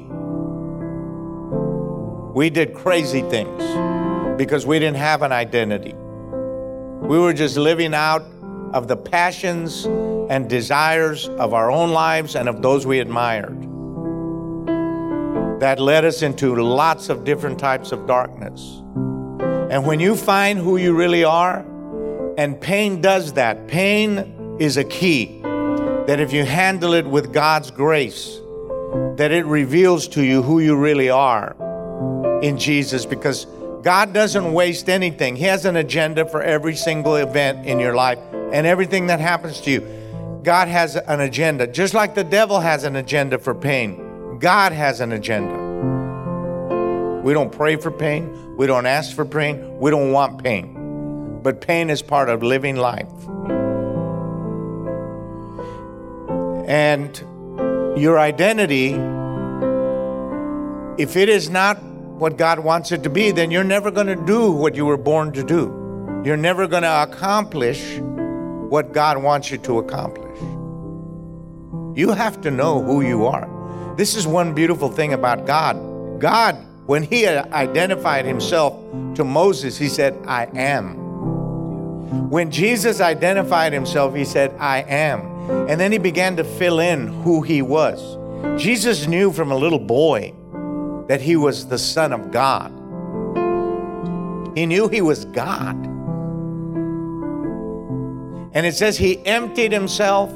We did crazy things because we didn't have an identity. We were just living out of the passions and desires of our own lives and of those we admired. That led us into lots of different types of darkness. And when you find who you really are, and pain does that, pain is a key that if you handle it with God's grace, that it reveals to you who you really are in Jesus because God doesn't waste anything. He has an agenda for every single event in your life and everything that happens to you. God has an agenda, just like the devil has an agenda for pain. God has an agenda. We don't pray for pain, we don't ask for pain, we don't want pain. But pain is part of living life. And your identity, if it is not what God wants it to be, then you're never going to do what you were born to do. You're never going to accomplish what God wants you to accomplish. You have to know who you are. This is one beautiful thing about God. God, when He identified Himself to Moses, He said, I am. When Jesus identified Himself, He said, I am. And then He began to fill in who He was. Jesus knew from a little boy that he was the Son of God. He knew he was God. And it says he emptied himself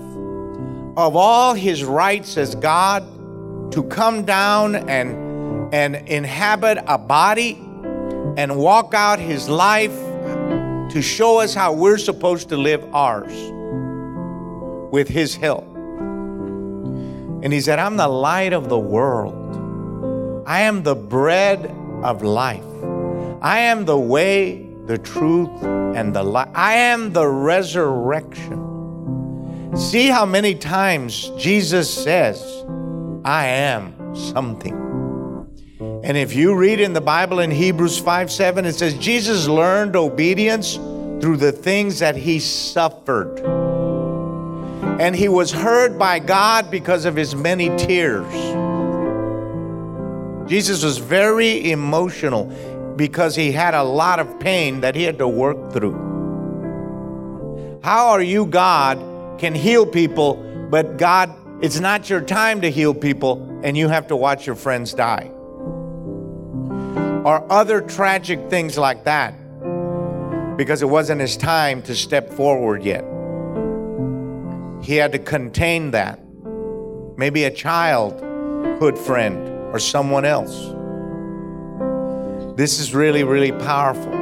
of all his rights as God to come down and, and inhabit a body and walk out his life to show us how we're supposed to live ours with his help. And he said, I'm the light of the world. I am the bread of life. I am the way, the truth, and the life. I am the resurrection. See how many times Jesus says, I am something. And if you read in the Bible in Hebrews 5 7, it says, Jesus learned obedience through the things that he suffered. And he was heard by God because of his many tears. Jesus was very emotional because he had a lot of pain that he had to work through. How are you, God, can heal people, but God, it's not your time to heal people, and you have to watch your friends die? Or other tragic things like that because it wasn't his time to step forward yet. He had to contain that. Maybe a childhood friend or someone else. This is really, really powerful.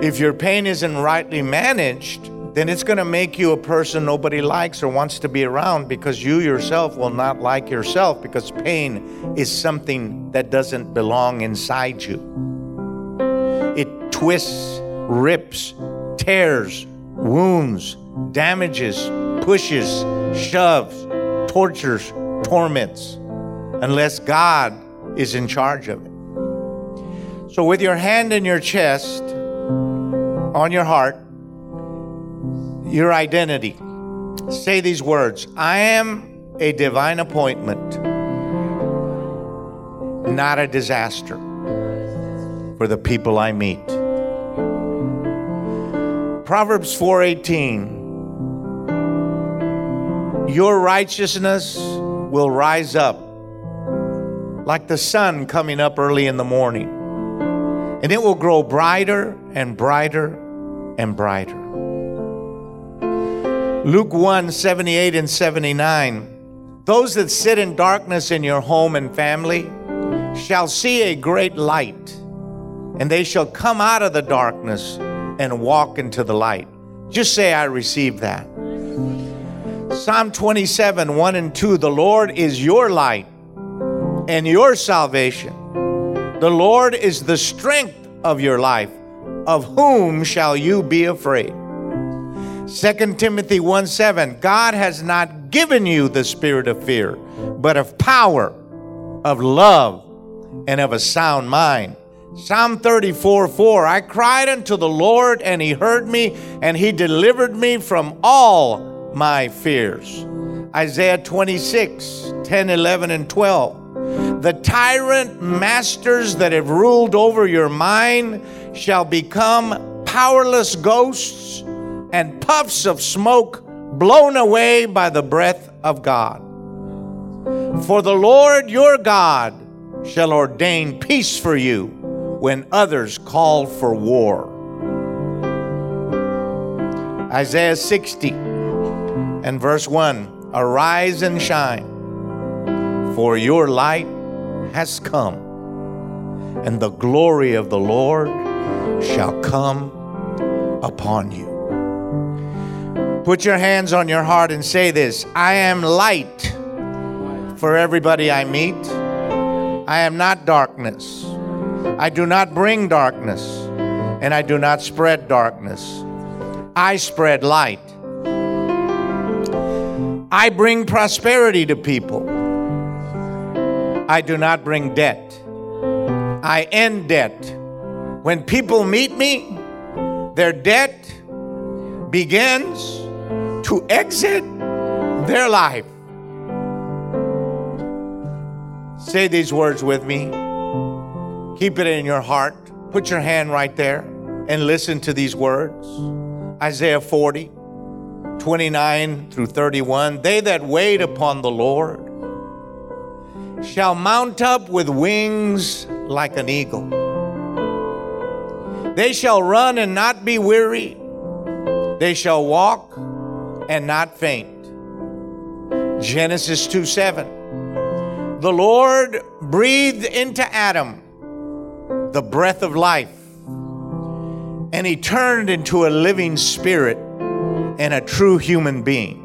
If your pain isn't rightly managed, then it's going to make you a person nobody likes or wants to be around because you yourself will not like yourself because pain is something that doesn't belong inside you. It twists, rips, tears, wounds, damages, pushes, shoves, tortures, torments unless God is in charge of it. So, with your hand in your chest, on your heart, your identity, say these words I am a divine appointment, not a disaster for the people I meet. Proverbs 4:18 Your righteousness will rise up like the sun coming up early in the morning. And it will grow brighter and brighter and brighter. Luke 1 78 and 79. Those that sit in darkness in your home and family shall see a great light, and they shall come out of the darkness and walk into the light. Just say, I receive that. Psalm 27 1 and 2 The Lord is your light and your salvation. The Lord is the strength of your life. Of whom shall you be afraid? 2 Timothy 1 7 God has not given you the spirit of fear, but of power, of love, and of a sound mind. Psalm 34 4 I cried unto the Lord, and he heard me, and he delivered me from all my fears. Isaiah 26 10, 11, and 12. The tyrant masters that have ruled over your mind shall become powerless ghosts and puffs of smoke blown away by the breath of God. For the Lord your God shall ordain peace for you when others call for war. Isaiah 60 and verse 1 Arise and shine, for your light has come, and the glory of the Lord shall come upon you. Put your hands on your heart and say this I am light for everybody I meet. I am not darkness. I do not bring darkness, and I do not spread darkness. I spread light. I bring prosperity to people. I do not bring debt. I end debt. When people meet me, their debt begins to exit their life. Say these words with me. Keep it in your heart. Put your hand right there and listen to these words. Isaiah 40, 29 through 31. They that wait upon the Lord shall mount up with wings like an eagle. They shall run and not be weary. They shall walk and not faint. Genesis 2 7. The Lord breathed into Adam the breath of life, and he turned into a living spirit and a true human being.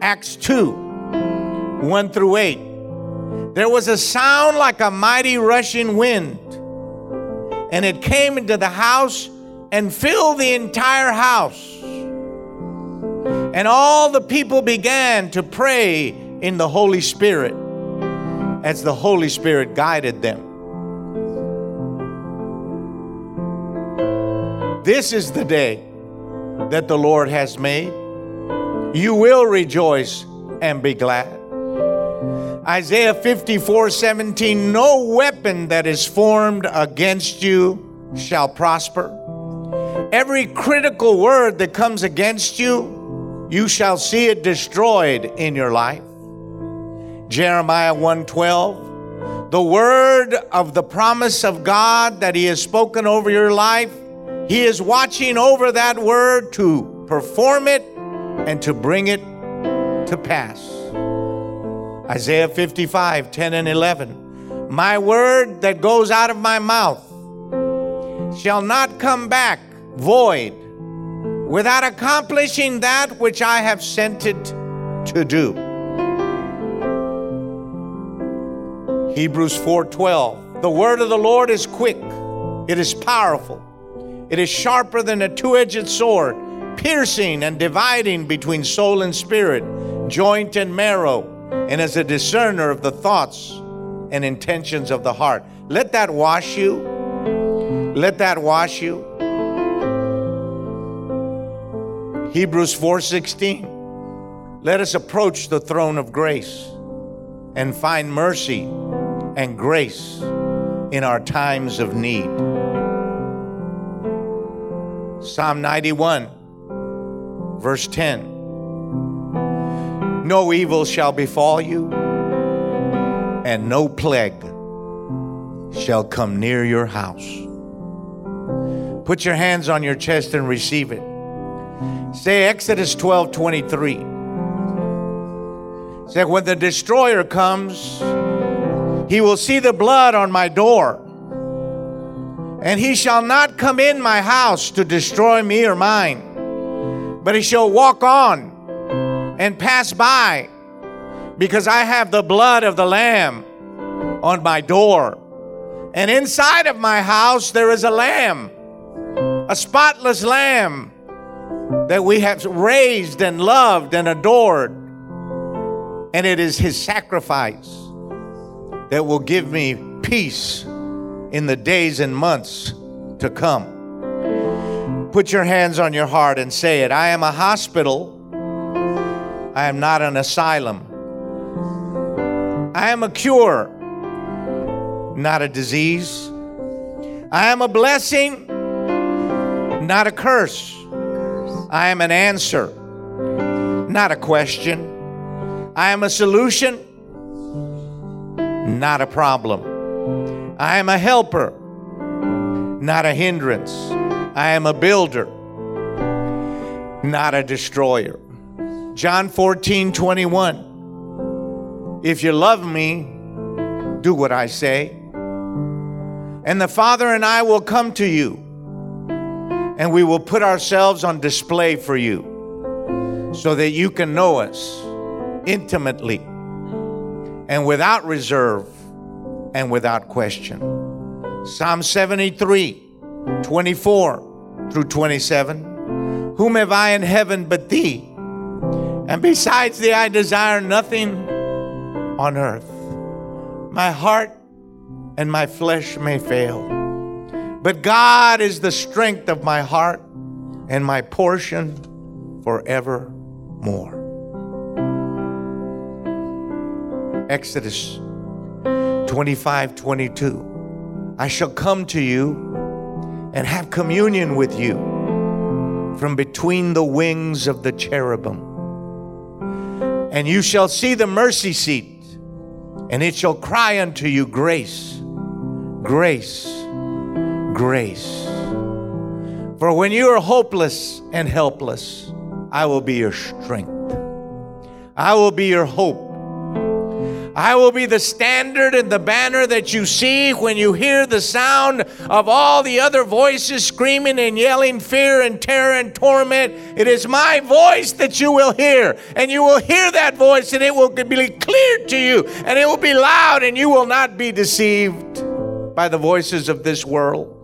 Acts 2 1 through 8. There was a sound like a mighty rushing wind, and it came into the house and filled the entire house. And all the people began to pray in the Holy Spirit as the Holy Spirit guided them. This is the day that the Lord has made. You will rejoice and be glad. Isaiah 54 17 No weapon that is formed against you shall prosper. Every critical word that comes against you, you shall see it destroyed in your life. Jeremiah 1:12 The word of the promise of God that he has spoken over your life, he is watching over that word to perform it and to bring it to pass. Isaiah 55, 10 and 11. My word that goes out of my mouth shall not come back void without accomplishing that which I have sent it to do. Hebrews 4:12 The word of the Lord is quick it is powerful it is sharper than a two-edged sword piercing and dividing between soul and spirit joint and marrow and as a discerner of the thoughts and intentions of the heart. Let that wash you. Let that wash you Hebrews 4:16 Let us approach the throne of grace and find mercy and grace in our times of need. Psalm 91 verse 10 No evil shall befall you and no plague shall come near your house. Put your hands on your chest and receive it. Say Exodus 12 23. Say, when the destroyer comes, he will see the blood on my door. And he shall not come in my house to destroy me or mine, but he shall walk on and pass by, because I have the blood of the Lamb on my door. And inside of my house there is a lamb, a spotless lamb that we have raised and loved and adored. And it is his sacrifice that will give me peace in the days and months to come. Put your hands on your heart and say it I am a hospital, I am not an asylum. I am a cure, not a disease. I am a blessing, not a curse. I am an answer, not a question. I am a solution, not a problem. I am a helper, not a hindrance. I am a builder, not a destroyer. John 14, 21. If you love me, do what I say. And the Father and I will come to you, and we will put ourselves on display for you so that you can know us intimately and without reserve and without question. Psalm 73, 24 through 27. Whom have I in heaven but thee? And besides thee, I desire nothing on earth. My heart and my flesh may fail, but God is the strength of my heart and my portion forevermore. Exodus 25 22. I shall come to you and have communion with you from between the wings of the cherubim. And you shall see the mercy seat, and it shall cry unto you, Grace, grace, grace. For when you are hopeless and helpless, I will be your strength. I will be your hope. I will be the standard and the banner that you see when you hear the sound of all the other voices screaming and yelling fear and terror and torment. It is my voice that you will hear, and you will hear that voice, and it will be clear to you, and it will be loud, and you will not be deceived by the voices of this world.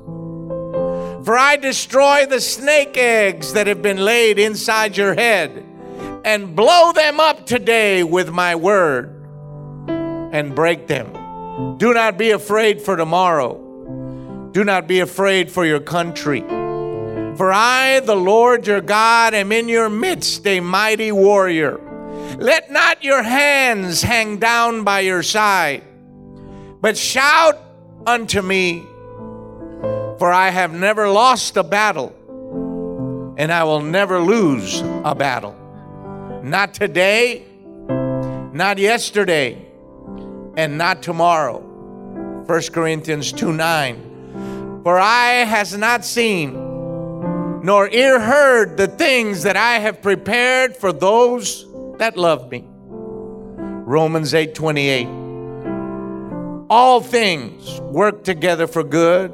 For I destroy the snake eggs that have been laid inside your head and blow them up today with my word and break them. Do not be afraid for tomorrow. Do not be afraid for your country. For I, the Lord your God, am in your midst, a mighty warrior. Let not your hands hang down by your side, but shout unto me, for I have never lost a battle, and I will never lose a battle. Not today, not yesterday, and not tomorrow. 1 Corinthians 2 9. For eye has not seen, nor ear heard the things that I have prepared for those that love me. Romans 8 28. All things work together for good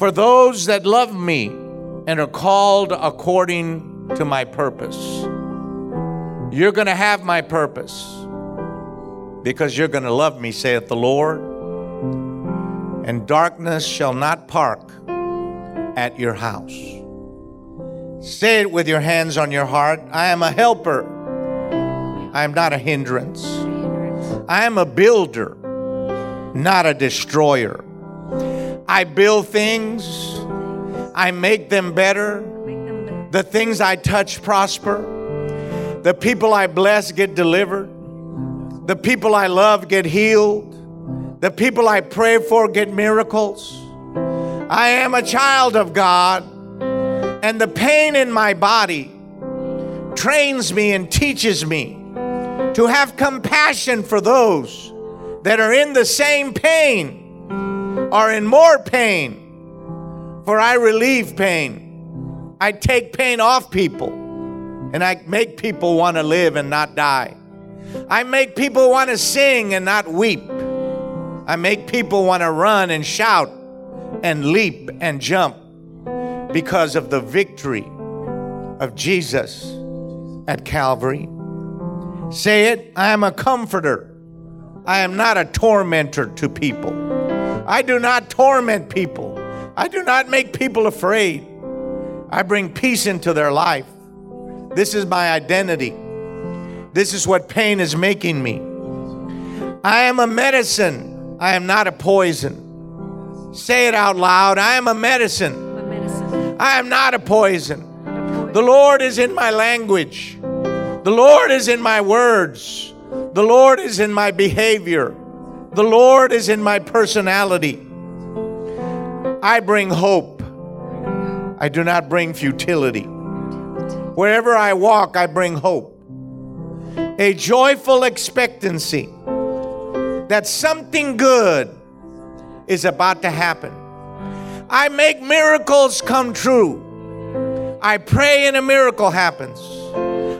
for those that love me and are called according to my purpose. You're going to have my purpose because you're going to love me, saith the Lord. And darkness shall not park at your house. Say it with your hands on your heart I am a helper, I am not a hindrance. I am a builder, not a destroyer. I build things, I make them better. The things I touch prosper. The people I bless get delivered. The people I love get healed. The people I pray for get miracles. I am a child of God, and the pain in my body trains me and teaches me to have compassion for those that are in the same pain or in more pain. For I relieve pain, I take pain off people and I make people want to live and not die. I make people want to sing and not weep. I make people want to run and shout and leap and jump because of the victory of Jesus at Calvary. Say it I am a comforter. I am not a tormentor to people. I do not torment people. I do not make people afraid. I bring peace into their life. This is my identity. This is what pain is making me. I am a medicine. I am not a poison. Say it out loud. I am a medicine. A medicine. I am not a poison. The Lord is in my language. The Lord is in my words. The Lord is in my behavior. The Lord is in my personality. I bring hope. I do not bring futility. Wherever I walk, I bring hope. A joyful expectancy that something good is about to happen. I make miracles come true. I pray and a miracle happens.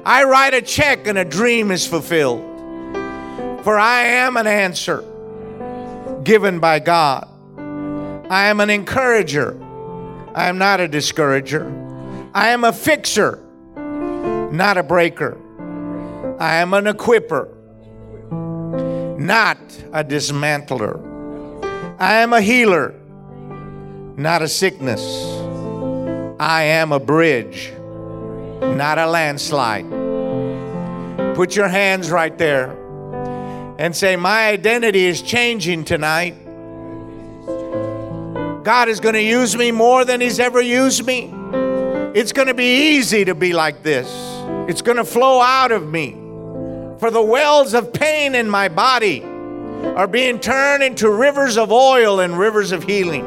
I write a check and a dream is fulfilled. For I am an answer given by God. I am an encourager. I am not a discourager. I am a fixer, not a breaker. I am an equiper, not a dismantler. I am a healer, not a sickness. I am a bridge, not a landslide. Put your hands right there and say, My identity is changing tonight. God is going to use me more than He's ever used me. It's going to be easy to be like this, it's going to flow out of me. For the wells of pain in my body are being turned into rivers of oil and rivers of healing.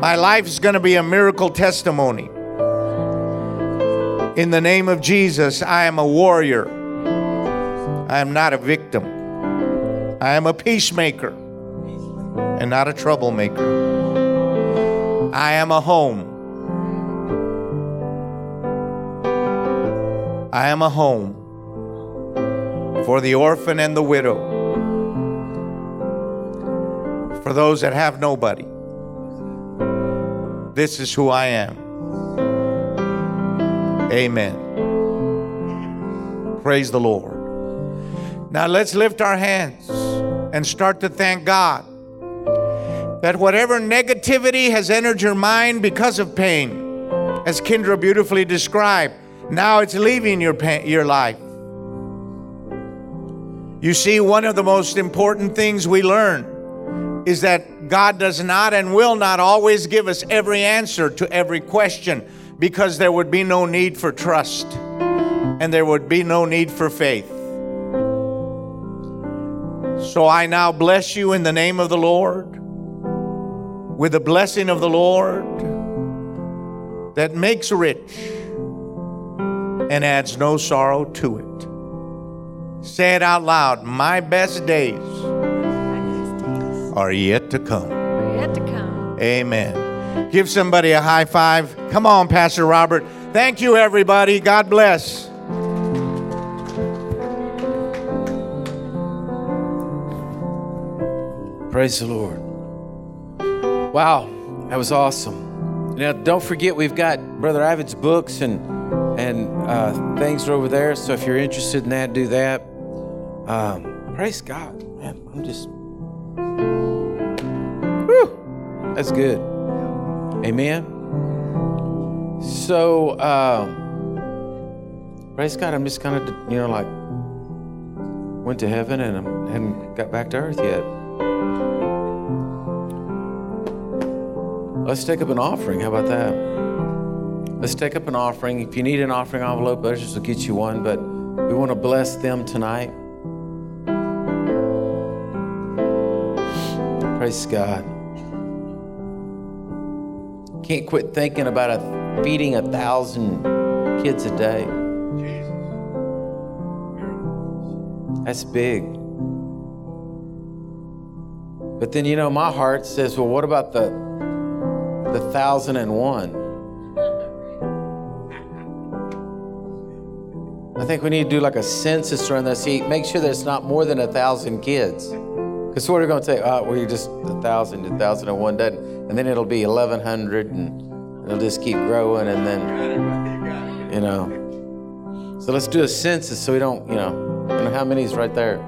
My life is going to be a miracle testimony. In the name of Jesus, I am a warrior. I am not a victim. I am a peacemaker and not a troublemaker. I am a home. I am a home for the orphan and the widow, for those that have nobody. This is who I am. Amen. Praise the Lord. Now let's lift our hands and start to thank God that whatever negativity has entered your mind because of pain, as Kindra beautifully described, now it's leaving your, pain, your life. You see, one of the most important things we learn is that God does not and will not always give us every answer to every question because there would be no need for trust and there would be no need for faith. So I now bless you in the name of the Lord with the blessing of the Lord that makes rich and adds no sorrow to it. Say it out loud. My best days are yet to come. Yet to come. Amen. Give somebody a high five. Come on, Pastor Robert. Thank you, everybody. God bless. Praise the Lord. Wow, that was awesome. Now, don't forget, we've got Brother Ivan's books and and uh, things are over there. So if you're interested in that, do that. Um, praise God, man. I'm just, whew, that's good. Amen. So, um, praise God. I'm just kind of, you know, like went to heaven and I hadn't got back to earth yet. Let's take up an offering. How about that? Let's take up an offering. If you need an offering envelope, ushers will get you one, but we want to bless them tonight. Praise God. Can't quit thinking about a, feeding a thousand kids a day. That's big. But then, you know, my heart says, well, what about the the thousand and one. I think we need to do like a census around that seat. Make sure that it's not more than a thousand kids. Because what are we going to say? Oh, uh, well, you're just a thousand, a thousand and one dozen. And then it'll be 1,100 and it'll just keep growing. And then, you know. So let's do a census so we don't, you know, you know how many's right there.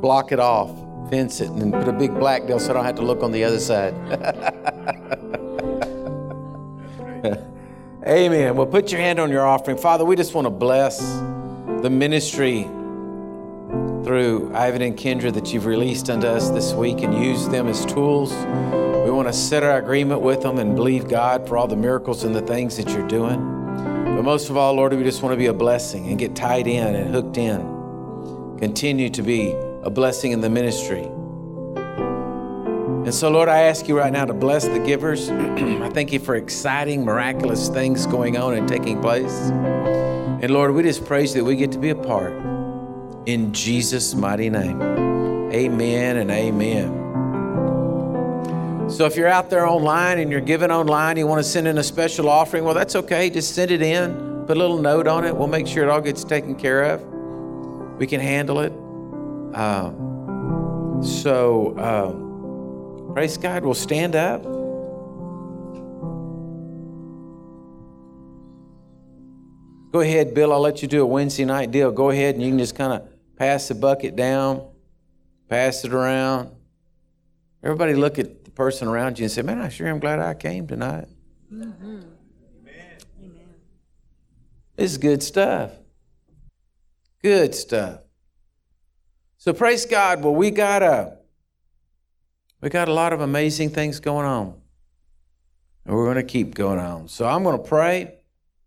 Block it off fence it, and put a big black deal so I don't have to look on the other side. Amen. Well, put your hand on your offering. Father, we just want to bless the ministry through Ivan and Kindra that you've released unto us this week and use them as tools. We want to set our agreement with them and believe God for all the miracles and the things that you're doing. But most of all, Lord, we just want to be a blessing and get tied in and hooked in. Continue to be a blessing in the ministry. And so, Lord, I ask you right now to bless the givers. I thank you for exciting, miraculous things going on and taking place. And Lord, we just praise that we get to be a part. In Jesus' mighty name. Amen and amen. So if you're out there online and you're giving online, you want to send in a special offering, well, that's okay. Just send it in, put a little note on it. We'll make sure it all gets taken care of. We can handle it. Um, so, um, praise God. We'll stand up. Go ahead, Bill. I'll let you do a Wednesday night deal. Go ahead and you can just kind of pass the bucket down, pass it around. Everybody look at the person around you and say, Man, I sure am glad I came tonight. Mm-hmm. Amen. This is good stuff. Good stuff. So praise God. Well, we got a we got a lot of amazing things going on. And we're going to keep going on. So I'm going to pray.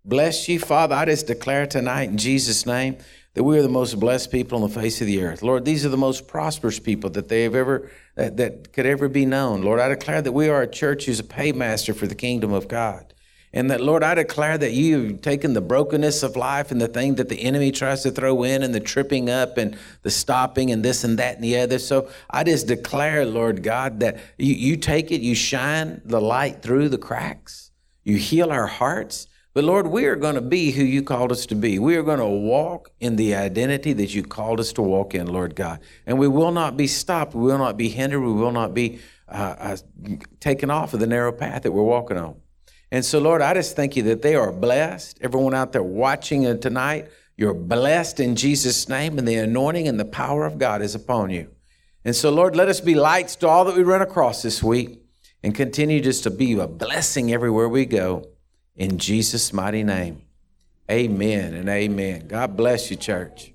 Bless you, Father. I just declare tonight in Jesus' name that we are the most blessed people on the face of the earth. Lord, these are the most prosperous people that they have ever that, that could ever be known. Lord, I declare that we are a church who's a paymaster for the kingdom of God. And that, Lord, I declare that you've taken the brokenness of life and the thing that the enemy tries to throw in and the tripping up and the stopping and this and that and the other. So I just declare, Lord God, that you, you take it, you shine the light through the cracks, you heal our hearts. But Lord, we are going to be who you called us to be. We are going to walk in the identity that you called us to walk in, Lord God. And we will not be stopped. We will not be hindered. We will not be uh, uh, taken off of the narrow path that we're walking on. And so, Lord, I just thank you that they are blessed. Everyone out there watching tonight, you're blessed in Jesus' name, and the anointing and the power of God is upon you. And so, Lord, let us be lights to all that we run across this week and continue just to be a blessing everywhere we go. In Jesus' mighty name, amen and amen. God bless you, church.